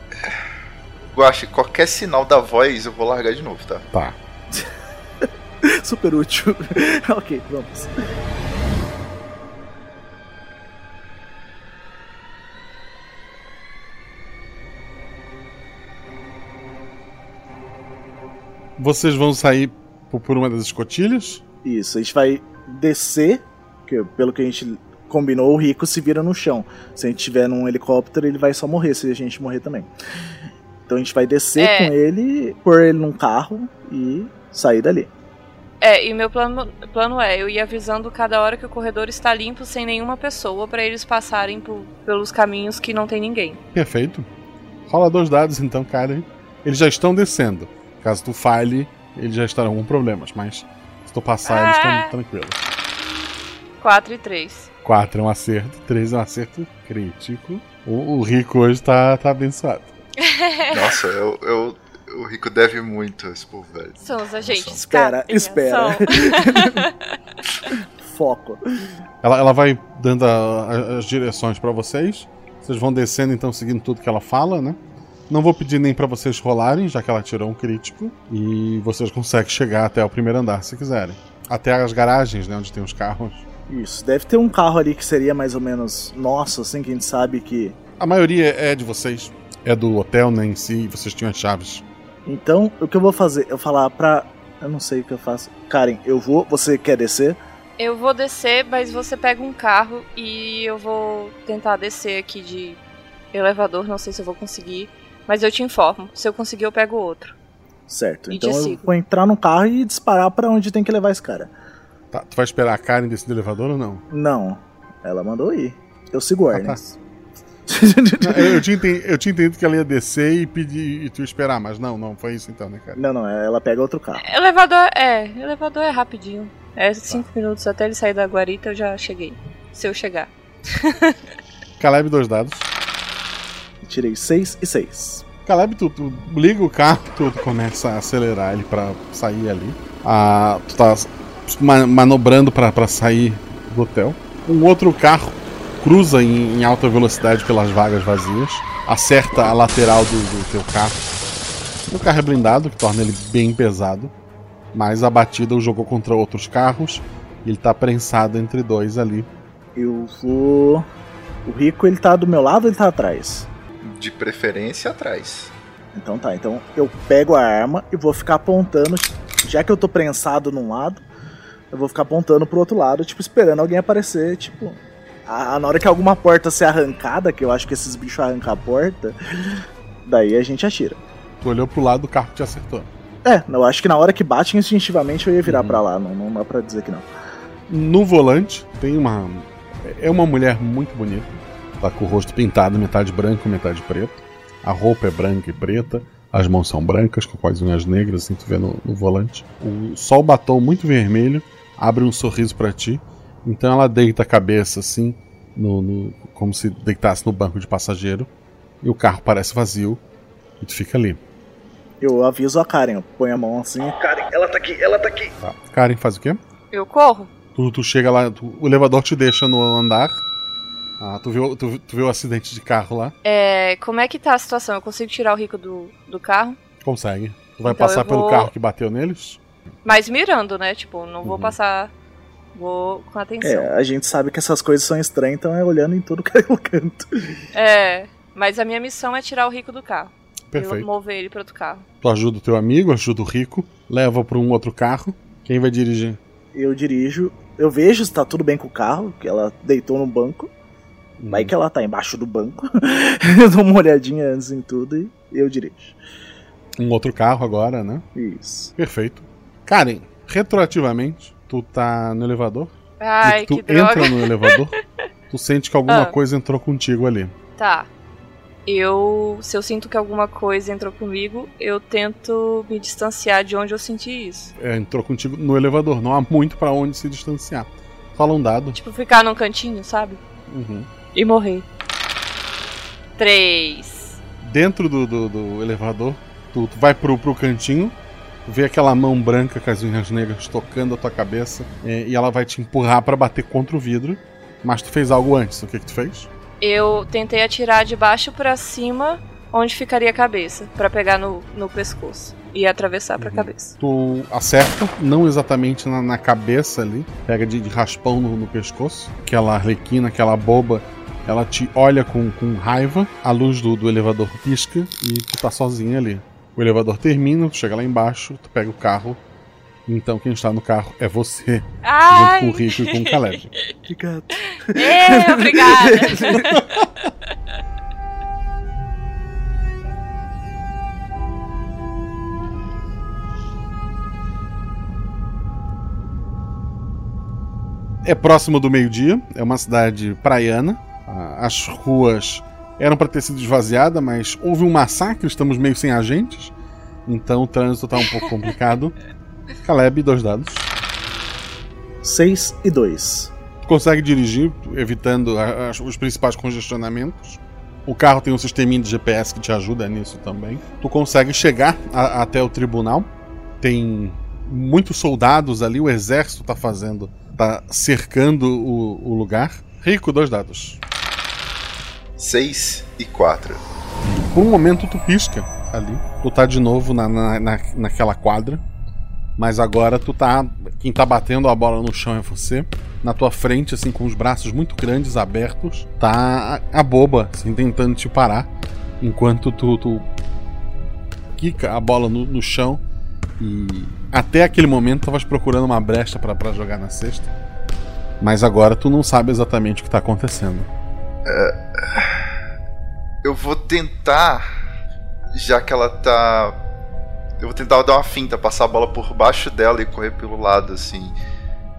Guache, qualquer sinal da voz eu vou largar de novo, tá? Tá. Super útil. ok, vamos. Vocês vão sair por uma das escotilhas? Isso, a gente vai descer, que pelo que a gente combinou, o Rico se vira no chão. Se a gente tiver num helicóptero, ele vai só morrer se a gente morrer também. Então a gente vai descer É. com ele, pôr ele num carro e sair dali. É, e meu plano, plano é, eu ir avisando cada hora que o corredor está limpo sem nenhuma pessoa pra eles passarem por- pelos caminhos que não tem ninguém. Perfeito. Rola dois dados então, Karen. Eles já estão descendo. Caso tu falhe, eles já estarão com problemas, mas se tu passar, eles Ah. estão tranquilos. 4 e 3. 4 é um acerto, 3 é um acerto crítico. O, o rico hoje tá, tá abençoado. Nossa, eu, eu- o Rico deve muito a esse povo, velho. São os agentes. Espera, espera. Foco. Ela, ela vai dando a- a- as direções pra vocês. Vocês vão descendo, então, seguindo tudo que ela fala, né? Não vou pedir nem pra vocês rolarem, já que ela tirou um crítico. E vocês conseguem chegar até o primeiro andar se quiserem. Até as garagens, né? Onde tem os carros. Isso, deve ter um carro ali que seria mais ou menos nosso, assim, que a gente sabe que. A maioria é de vocês. É do hotel, né? Em si, vocês tinham as chaves. Então, o que eu vou fazer? Eu falar pra. Eu não sei o que eu faço. Karen, eu vou. Você quer descer? Eu vou descer, mas você pega um carro e eu vou tentar descer aqui de elevador. Não sei se eu vou conseguir, mas eu te informo. Se eu conseguir, eu pego outro. Certo. E Então eu vou entrar no carro e disparar pra onde tem que levar esse cara. Tá, tu vai esperar a Karen descer do elevador ou não? Não. Ela mandou ir. Eu sigo Ah, ordens. Não, eu, eu tinha entendido, eu tinha entendido que ela ia descer e pedir e tu esperar, mas não, não foi isso então, né, cara? Não, não, ela pega outro carro. Elevador é, elevador é rapidinho. É cinco minutos até ele sair da guarita, eu já cheguei. Se eu chegar. Caleb, dois dados. Tirei 6 e 6. Caleb, tu, tu liga o carro, tu, tu começa a acelerar ele pra sair ali. Ah, tu tá ma- manobrando pra, pra sair do hotel. Um outro carro cruza em, em alta velocidade pelas vagas vazias, acerta a lateral do, do teu carro. O carro é blindado, que torna ele bem pesado, mas a batida o jogou contra outros carros e ele tá prensado entre dois ali. Eu vou. O rico ele tá do meu lado ou ele tá atrás? De preferência atrás. Então tá, então eu pego a arma e vou ficar apontando. Já que eu tô prensado num lado, eu vou ficar apontando pro outro lado, tipo, esperando alguém aparecer, tipo. A, na hora que alguma porta ser arrancada, que eu acho que esses bichos arrancam a porta, daí a gente atira. Tu olhou pro lado do carro que te acertou. É, eu acho que na hora que bate instintivamente eu ia virar pra lá, não, não dá pra dizer que não. No volante tem uma. É uma mulher muito bonita. Tá com o rosto pintado, metade branco, metade preto. A roupa é branca e preta. As mãos são brancas, com quase unhas negras, assim tu vê no, no volante. O sol batom muito vermelho, abre um sorriso pra ti. Então ela deita a cabeça assim, no, no- como se deitasse no banco de passageiro. E o carro parece vazio. E tu fica ali. Eu aviso a Karen, eu ponho a mão assim. Karen, ela tá aqui, ela tá aqui. Tá. Karen faz o quê? Eu corro? Tu, tu chega lá, tu- o elevador te deixa no andar. Ah, tu viu, tu, tu viu o acidente de carro lá? É, como é que tá a situação? Eu consigo tirar o rico do, do carro? Consegue. Tu vai Então passar pelo vou- carro que bateu neles? Mas mirando, né? Tipo, não Uhum. vou passar. Vou com atenção. É, a gente sabe que essas coisas são estranhas, então é olhando em tudo que é canto. É, mas a minha missão é tirar o rico do carro. Perfeito. E mover ele para outro carro. Tu ajuda o teu amigo, ajuda o rico, leva pra um outro carro. Quem vai dirigir? Eu dirijo, eu vejo se tá tudo bem com o carro, que ela deitou no banco. Vai que ela tá embaixo do banco. eu dou uma olhadinha antes em tudo e eu dirijo. Um outro carro agora, né? Isso. Perfeito. Karen, retroativamente, tu tá no elevador. Ai, e tu que droga. entra no elevador, tu sente que alguma Ah. coisa entrou contigo ali. Tá. Eu. Se eu sinto que alguma coisa entrou comigo, eu tento me distanciar de onde eu senti isso. É, entrou contigo no elevador, não há muito pra onde se distanciar. Fala um dado. Tipo, ficar num cantinho, sabe? Uhum. E morrer. Três. dentro do, do, do elevador, tu, tu vai pro, pro cantinho, vê aquela mão branca com as unhas negras tocando a tua cabeça é, e ela vai te empurrar pra bater contra o vidro. Mas tu fez algo antes, o que que tu fez? Eu tentei atirar de baixo pra cima, onde ficaria a cabeça, pra pegar no, no pescoço e atravessar pra cabeça. Tu acerta, não exatamente na, na cabeça ali, pega de, de raspão no, no pescoço, aquela arlequina, aquela boba, ela te olha com, com raiva, a luz do, do elevador pisca e tu tá sozinho ali. O elevador termina, tu chega lá embaixo, tu pega o carro, então quem está no carro é você, Ai! junto com o Rico e com o Caleb. Obrigado. Ê, obrigada! É próximo do meio-dia, é uma cidade praiana. Ah, As ruas eram para ter sido esvaziadas, mas houve um massacre, estamos meio sem agentes. Então o trânsito tá um pouco complicado. Caleb, dois dados. 6 e 2. Tu consegue dirigir, evitando as- os principais congestionamentos. O carro tem um sisteminha de GPS que te ajuda nisso também. Tu consegue chegar a- até o tribunal. Tem muitos soldados ali, o exército tá fazendo, tá cercando o, o lugar. Rico, dois dados. 6 e 4. Por um momento tu pisca ali. Tu tá de novo na, na, na- naquela quadra. Mas agora tu tá. Quem tá batendo a bola no chão é você. Na tua frente, assim, com os braços muito grandes, abertos, tá a, boba, assim, tentando te parar. Enquanto tu, tu quica a bola no, no chão. E até aquele momento tavas procurando uma brecha pra jogar na cesta. Mas agora tu não sabe exatamente o que tá acontecendo. Eu vou tentar, já que ela tá. Eu vou tentar dar uma finta, passar a bola por baixo dela e correr pelo lado, assim.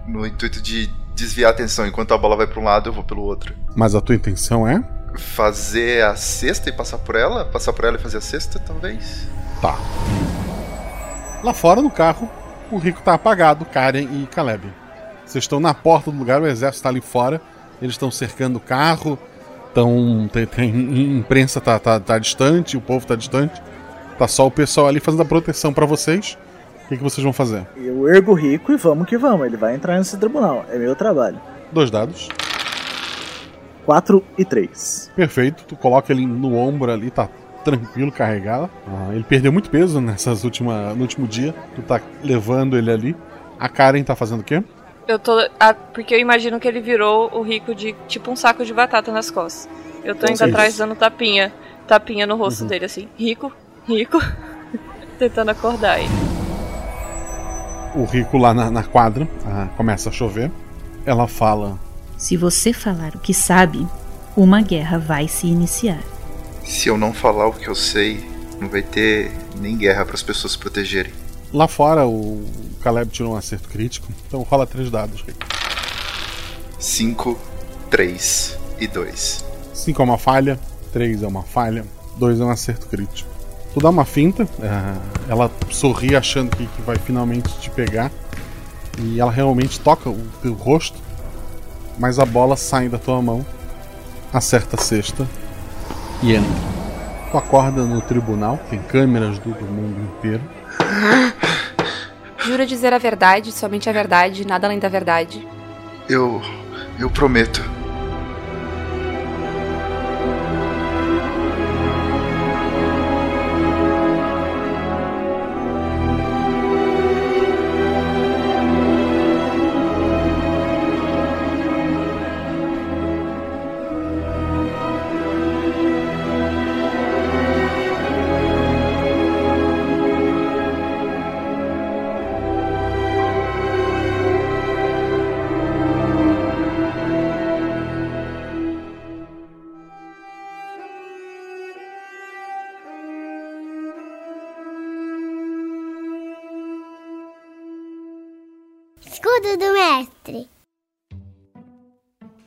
No intuito de desviar a atenção. Enquanto a bola vai para um lado, eu vou pelo outro. Mas a tua intenção é? Fazer a cesta e passar por ela? Passar por ela e fazer a cesta, talvez? Tá. Lá fora no carro, o Rico tá apagado, Karen e Caleb. Vocês estão na porta do lugar, o exército tá ali fora. Eles estão cercando o carro. Tão, tem, tem- imprensa tá, tá, tá distante, o povo tá distante. Tá só o pessoal ali fazendo a proteção pra vocês. O que, que vocês vão fazer? Eu ergo rico e vamos que vamos. Ele vai entrar nesse tribunal. É meu trabalho. Dois dados. 4 e 3. Perfeito. Tu coloca ele no ombro ali, tá tranquilo, carregado. Ah, ele perdeu muito peso nessas última, no último dia. Tu tá levando ele ali. A Karen tá fazendo o quê? Eu tô. ah, porque eu imagino que ele virou o rico de tipo um saco de batata nas costas. Eu tô indo atrás dando tapinha. Tapinha no rosto Uhum. dele, assim. Rico, rico. Tentando acordar ele. o Rico lá na, na quadra, ah, começa a chover. Ela fala: Se você falar o que sabe, uma guerra vai se iniciar. Se eu não falar o que eu sei, não vai ter nem guerra para as pessoas se protegerem. Lá fora, o Caleb tirou um acerto crítico, então rola três dados, Rico. 5, 3 e 2. 5 é uma falha, 3 é uma falha, 2 é um acerto crítico. Tu dá uma finta, ah, ela sorri achando que, que vai finalmente te pegar, e ela realmente toca o teu rosto, mas a bola sai da tua mão, acerta a cesta e entra. Tu acorda no tribunal, tem câmeras do, do mundo inteiro. Jura dizer a verdade, somente a verdade, nada além da verdade. Eu. Eu prometo.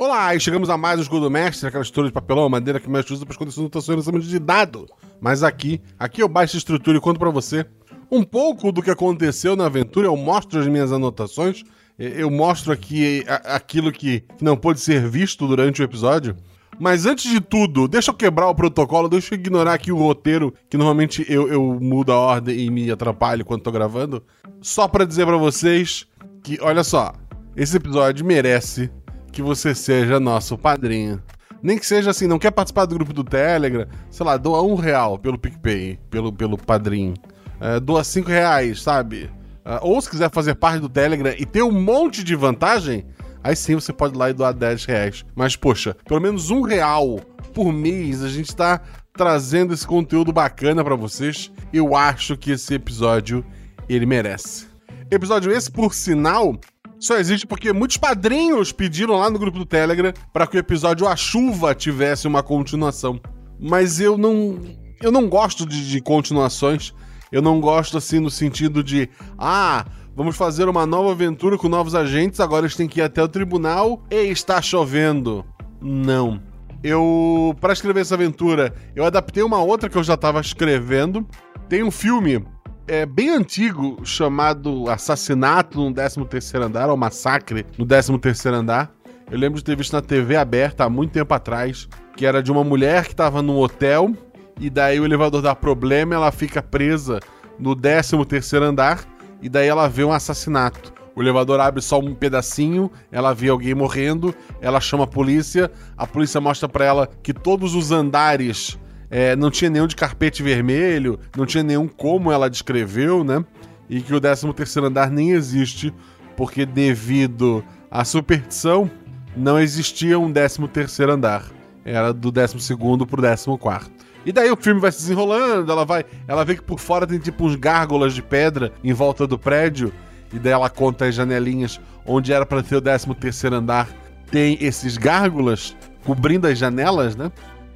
Olá, e chegamos a mais um Escudo Mestre, aquela estrutura de papelão, madeira que o mestre usa para esconder suas anotações no lançamento de dado. Mas aqui, aqui eu baixo a estrutura e conto pra você um pouco do que aconteceu na aventura, eu mostro as minhas anotações, eu mostro aqui aquilo que não pôde ser visto durante o episódio. Mas antes de tudo, deixa eu quebrar o protocolo, deixa eu ignorar aqui o roteiro, que normalmente eu, eu mudo a ordem e me atrapalho quando tô gravando. Só pra dizer pra vocês que, olha só, esse episódio merece que você seja nosso padrinho. Nem que seja assim, não quer participar do grupo do Telegram, sei lá, doa um real pelo PicPay, pelo, pelo padrinho. É, doa cinco reais, sabe? Ah, ou se quiser fazer parte do Telegram e ter um monte de vantagem, aí sim você pode ir lá e doar 10 reais. Mas, poxa, pelo menos um real por mês a gente tá trazendo esse conteúdo bacana pra vocês. Eu acho que esse episódio ele merece. Episódio esse, por sinal, só existe porque muitos padrinhos pediram lá no grupo do Telegram para que o episódio A Chuva tivesse uma continuação. Mas eu não. Eu não gosto de, de continuações. Eu não gosto assim no sentido de. Ah, Vamos fazer uma nova aventura com novos agentes. Agora eles têm que ir até o tribunal. E está chovendo. Não. Eu, para escrever essa aventura, eu adaptei uma outra que eu já estava escrevendo. Tem um filme é, bem antigo chamado Assassinato no 13 Andar, ou Massacre no 13 Andar. Eu lembro de ter visto na TV aberta há muito tempo atrás, que era de uma mulher que estava num hotel e daí o elevador dá problema, ela fica presa no 13 andar e daí ela vê um assassinato. O elevador abre só um pedacinho, ela vê alguém morrendo, ela chama a polícia, a polícia mostra para ela que todos os andares é, não tinha nenhum de carpete vermelho, não tinha nenhum como ela descreveu, né? E que o 13 terceiro andar nem existe, porque devido à superstição, não existia um 13 terceiro andar. Era do 12 segundo pro 14 quarto. E daí o filme vai se desenrolando, ela vai, ela vê que por fora tem tipo uns gárgulas de pedra em volta do prédio, e daí ela conta as janelinhas onde era para ter o 13 terceiro andar, tem esses gárgulas cobrindo as janelas, né?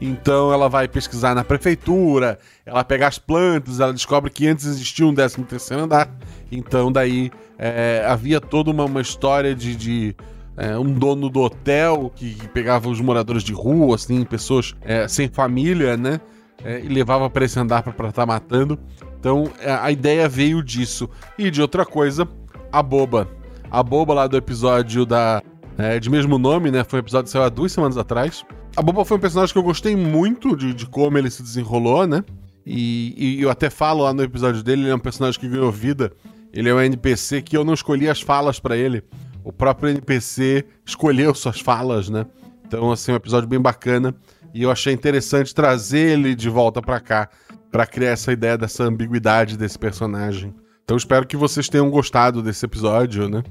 Então ela vai pesquisar na prefeitura, ela pega as plantas, ela descobre que antes existia um 13 terceiro andar. Então daí é, havia toda uma, uma história de, de é, um dono do hotel que, que, pegava os moradores de rua, assim, pessoas é, sem família, né? É, e levava para esse andar para estar tá matando. Então é, a ideia veio disso. E de outra coisa, a boba. A boba lá do episódio da. É, de mesmo nome, né? Foi um episódio que saiu há duas semanas atrás. A Boba foi um personagem que eu gostei muito de, de como ele se desenrolou, né? E, e, eu até falo lá no episódio dele, ele é um personagem que ganhou vida. Ele é um NPC que eu não escolhi as falas para ele. O próprio NPC escolheu suas falas, né? Então, assim, um episódio bem bacana. E eu achei interessante trazer ele de volta para cá, para criar essa ideia dessa ambiguidade desse personagem. Então, espero que vocês tenham gostado desse episódio, né?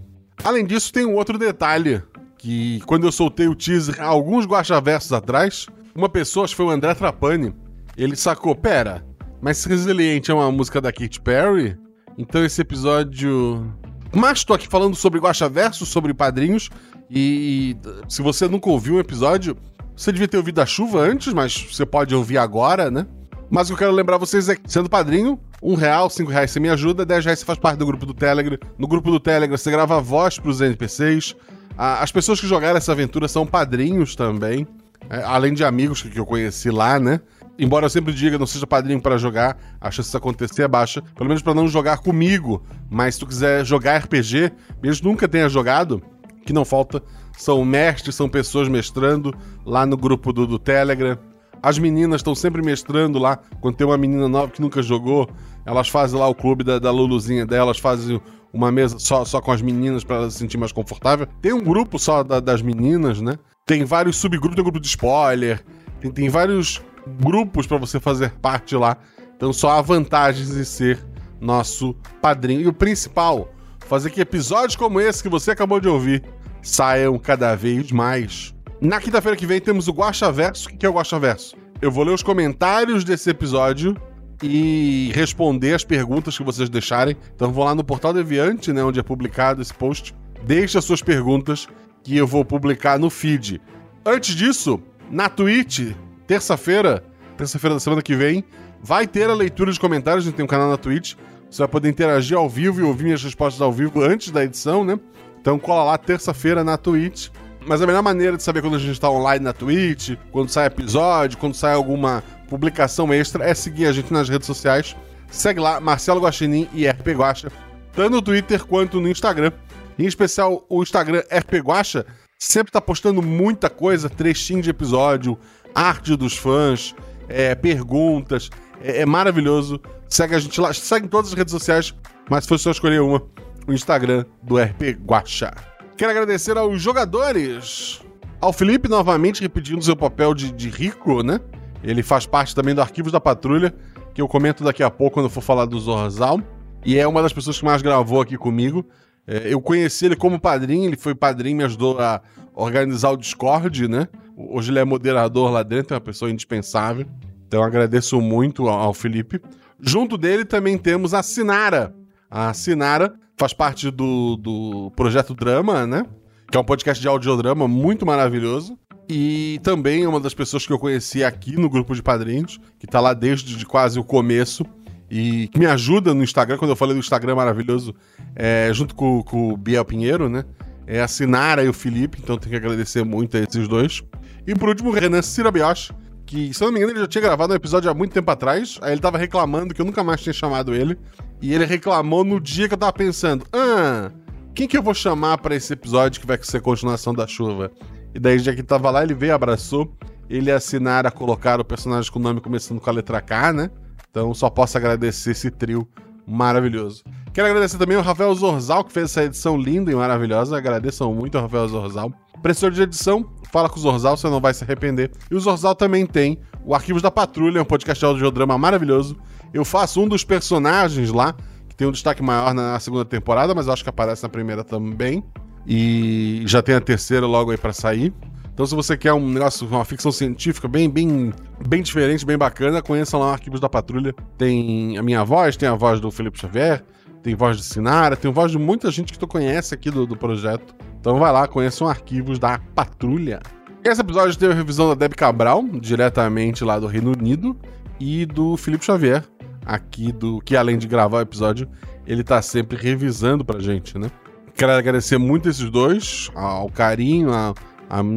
Além disso, tem um outro detalhe que quando eu soltei o teaser alguns guachaversos atrás, uma pessoa, acho que foi o André Trapani, ele sacou, pera, mas Resiliente é uma música da Katy Perry? Então esse episódio... Mas tô aqui falando sobre guachaversos, sobre padrinhos, e, se você nunca ouviu um episódio, você devia ter ouvido a chuva antes, mas você pode ouvir agora, né? Mas o que eu quero lembrar vocês é que, sendo padrinho, um real, cinco reais você me ajuda, dez reais você faz parte do grupo do Telegram. No grupo do Telegram você grava voz pros NPCs, as pessoas que jogaram essa aventura são padrinhos também, é, além de amigos que, que eu conheci lá, né? Embora eu sempre diga, não seja padrinho para jogar, a chance disso acontecer é baixa. Pelo menos para não jogar comigo. Mas se tu quiser jogar RPG, mesmo nunca tenha jogado, que não falta, são mestres, são pessoas mestrando lá no grupo do, do Telegram. As meninas estão sempre mestrando lá. Quando tem uma menina nova que nunca jogou, elas fazem lá o clube da, da Luluzinha delas, fazem uma mesa só, só com as meninas para ela se sentir mais confortável. Tem um grupo só da, das meninas, né? Tem vários subgrupos, tem um grupo de spoiler, tem, tem vários grupos para você fazer parte lá. Então só há vantagens em ser nosso padrinho. E o principal, fazer que episódios como esse que você acabou de ouvir saiam cada vez mais. Na quinta-feira que vem temos o Guacha Verso. O que é o Guacha Verso? Eu vou ler os comentários desse episódio e responder as perguntas que vocês deixarem. Então vão lá no Portal Deviante, né, onde é publicado esse post. Deixe as suas perguntas que eu vou publicar no feed. Antes disso, na Twitch, terça-feira, terça-feira da semana que vem, vai ter a leitura de comentários. A gente tem um canal na Twitch. Você vai poder interagir ao vivo e ouvir minhas respostas ao vivo antes da edição, né? Então cola lá terça-feira na Twitch. Mas a melhor maneira de saber quando a gente está online na Twitch, quando sai episódio, quando sai alguma publicação extra, é seguir a gente nas redes sociais. Segue lá, Marcelo Guaxinim e RP Guacha, tanto no Twitter quanto no Instagram. Em especial, o Instagram RP Guacha sempre tá postando muita coisa, trechinho de episódio, arte dos fãs, é, perguntas. É, é, maravilhoso. Segue a gente lá, segue em todas as redes sociais, mas se fosse só escolher uma, o Instagram do RP Guacha. Quero agradecer aos jogadores. Ao Felipe, novamente, repetindo seu papel de, de rico, né? Ele faz parte também do Arquivos da Patrulha, que eu comento daqui a pouco quando for falar do Zorzal. E é uma das pessoas que mais gravou aqui comigo. É, eu conheci ele como padrinho, ele foi padrinho, me ajudou a organizar o Discord, né? Hoje ele é moderador lá dentro, é uma pessoa indispensável. Então agradeço muito ao Felipe. Junto dele também temos a Sinara. A Sinara faz parte do, do Projeto Drama, né? Que é um podcast de audiodrama muito maravilhoso. E também é uma das pessoas que eu conheci aqui no grupo de padrinhos, que tá lá desde de quase o começo. e que me ajuda no Instagram, quando eu falei do Instagram maravilhoso, é, junto com, com o Biel Pinheiro, né? É a Sinara e o Felipe, então tenho que agradecer muito a esses dois. E por último, o Renan Cirabioche, que, se eu não me engano, ele já tinha gravado um episódio há muito tempo atrás. Aí ele tava reclamando que eu nunca mais tinha chamado ele. E ele reclamou no dia que eu tava pensando: ah, quem que eu vou chamar para esse episódio que vai ser continuação da chuva? E daí, já que tava lá, ele veio, abraçou. Ele e a Sinara colocaram o personagem com o nome começando com a letra K, né? Então só posso agradecer esse trio maravilhoso. Quero agradecer também ao Rafael Zorzal, que fez essa edição linda e maravilhosa. Agradeçam muito ao Rafael Zorzal. Professor de edição, fala com o Zorzal, você não vai se arrepender. E o Zorzal também tem o Arquivos da Patrulha, um podcast de audiodrama maravilhoso. Eu faço um dos personagens lá, que tem um destaque maior na segunda temporada, mas acho que aparece na primeira também. E já tem a terceira logo aí para sair. Então, se você quer um negócio, uma ficção científica bem, bem, bem diferente, bem bacana, conheçam lá Arquivos da Patrulha. Tem a minha voz, tem a voz do Felipe Xavier, tem voz de Sinara, tem voz de muita gente que tu conhece aqui do, do projeto. Então vai lá, conheçam arquivos da Patrulha. Esse episódio teve a revisão da Deb Cabral, diretamente lá do Reino Unido, e do Felipe Xavier, aqui do que além de gravar o episódio, ele tá sempre revisando pra gente, né? Quero agradecer muito esses dois, ao carinho, ao,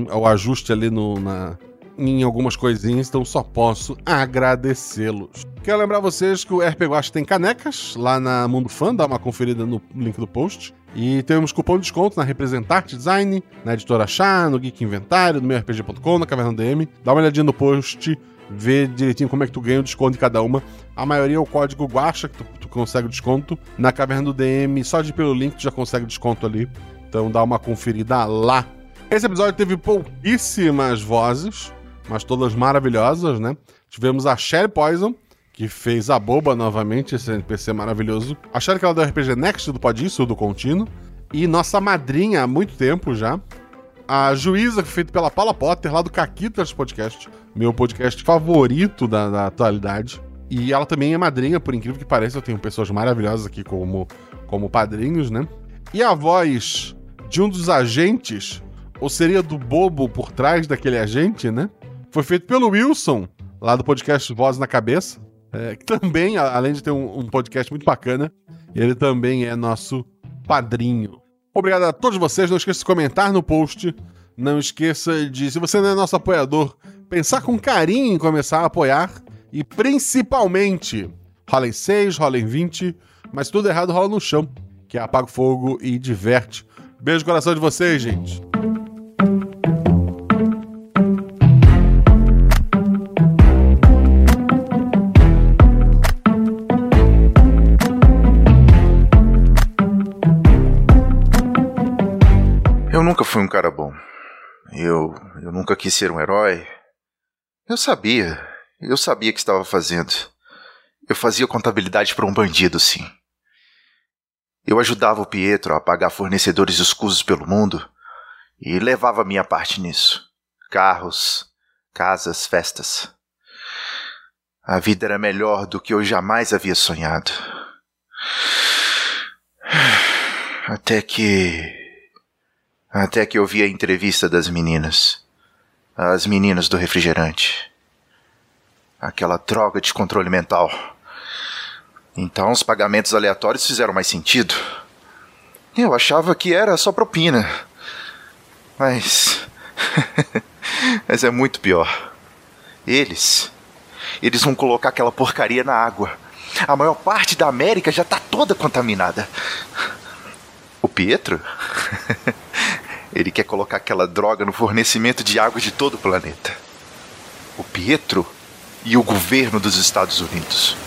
ao ajuste ali no, na, em algumas coisinhas, então só posso agradecê-los. Quero lembrar vocês que o RP Guacha tem canecas lá na Mundo Fã, dá uma conferida no link do post. E temos cupom de desconto na Representarte Design, na Editora Chá, no Geek Inventário, no meu RPG.com, na Caverna DM. Dá uma olhadinha no post, vê direitinho como é que tu ganha o desconto em cada uma. A maioria é o código Guacha, que tu consegue desconto. Na Caverna do DM, só de pelo link tu já consegue desconto ali. Então dá uma conferida lá. Esse episódio teve pouquíssimas vozes, mas todas maravilhosas, né? Tivemos a Sherry Poison, que fez a boba novamente, esse NPC maravilhoso. A Sherry que ela é do RPG Next, do Pode Isso, do Contínuo. E nossa madrinha há muito tempo já. A Juíza, feita pela Paula Potter, lá do Caquitas Podcast. Meu podcast favorito da, da atualidade. E ela também é madrinha, por incrível que pareça. Eu tenho pessoas maravilhosas aqui como, como padrinhos, né? E a voz de um dos agentes, ou seria do bobo por trás daquele agente, né? Foi feito pelo Wilson, lá do podcast Voz na Cabeça. É, que também, além de ter um, um, podcast muito bacana, ele também é nosso padrinho. Obrigado a todos vocês. Não esqueça de comentar no post. Não esqueça de, se você não é nosso apoiador, pensar com carinho em começar a apoiar. E principalmente, rola em 6, rola em 20, mas tudo errado rola no chão, que é apaga o fogo e diverte. Beijo no coração de vocês, gente. Eu nunca fui um cara bom. Eu, eu nunca quis ser um herói. Eu sabia. Eu sabia o que estava fazendo. Eu fazia contabilidade para um bandido, sim. Eu ajudava o Pietro a pagar fornecedores escusos pelo mundo e levava minha parte nisso. Carros, casas, festas. A vida era melhor do que eu jamais havia sonhado. Até que até que eu vi a entrevista das meninas. As meninas do refrigerante. Aquela droga de controle mental. Então os pagamentos aleatórios fizeram mais sentido. Eu achava que era só propina. Mas. Mas é muito pior. Eles. Eles vão colocar aquela porcaria na água. A maior parte da América já tá toda contaminada. O Pietro? Ele quer colocar aquela droga no fornecimento de água de todo o planeta. O Pietro e o governo dos Estados Unidos.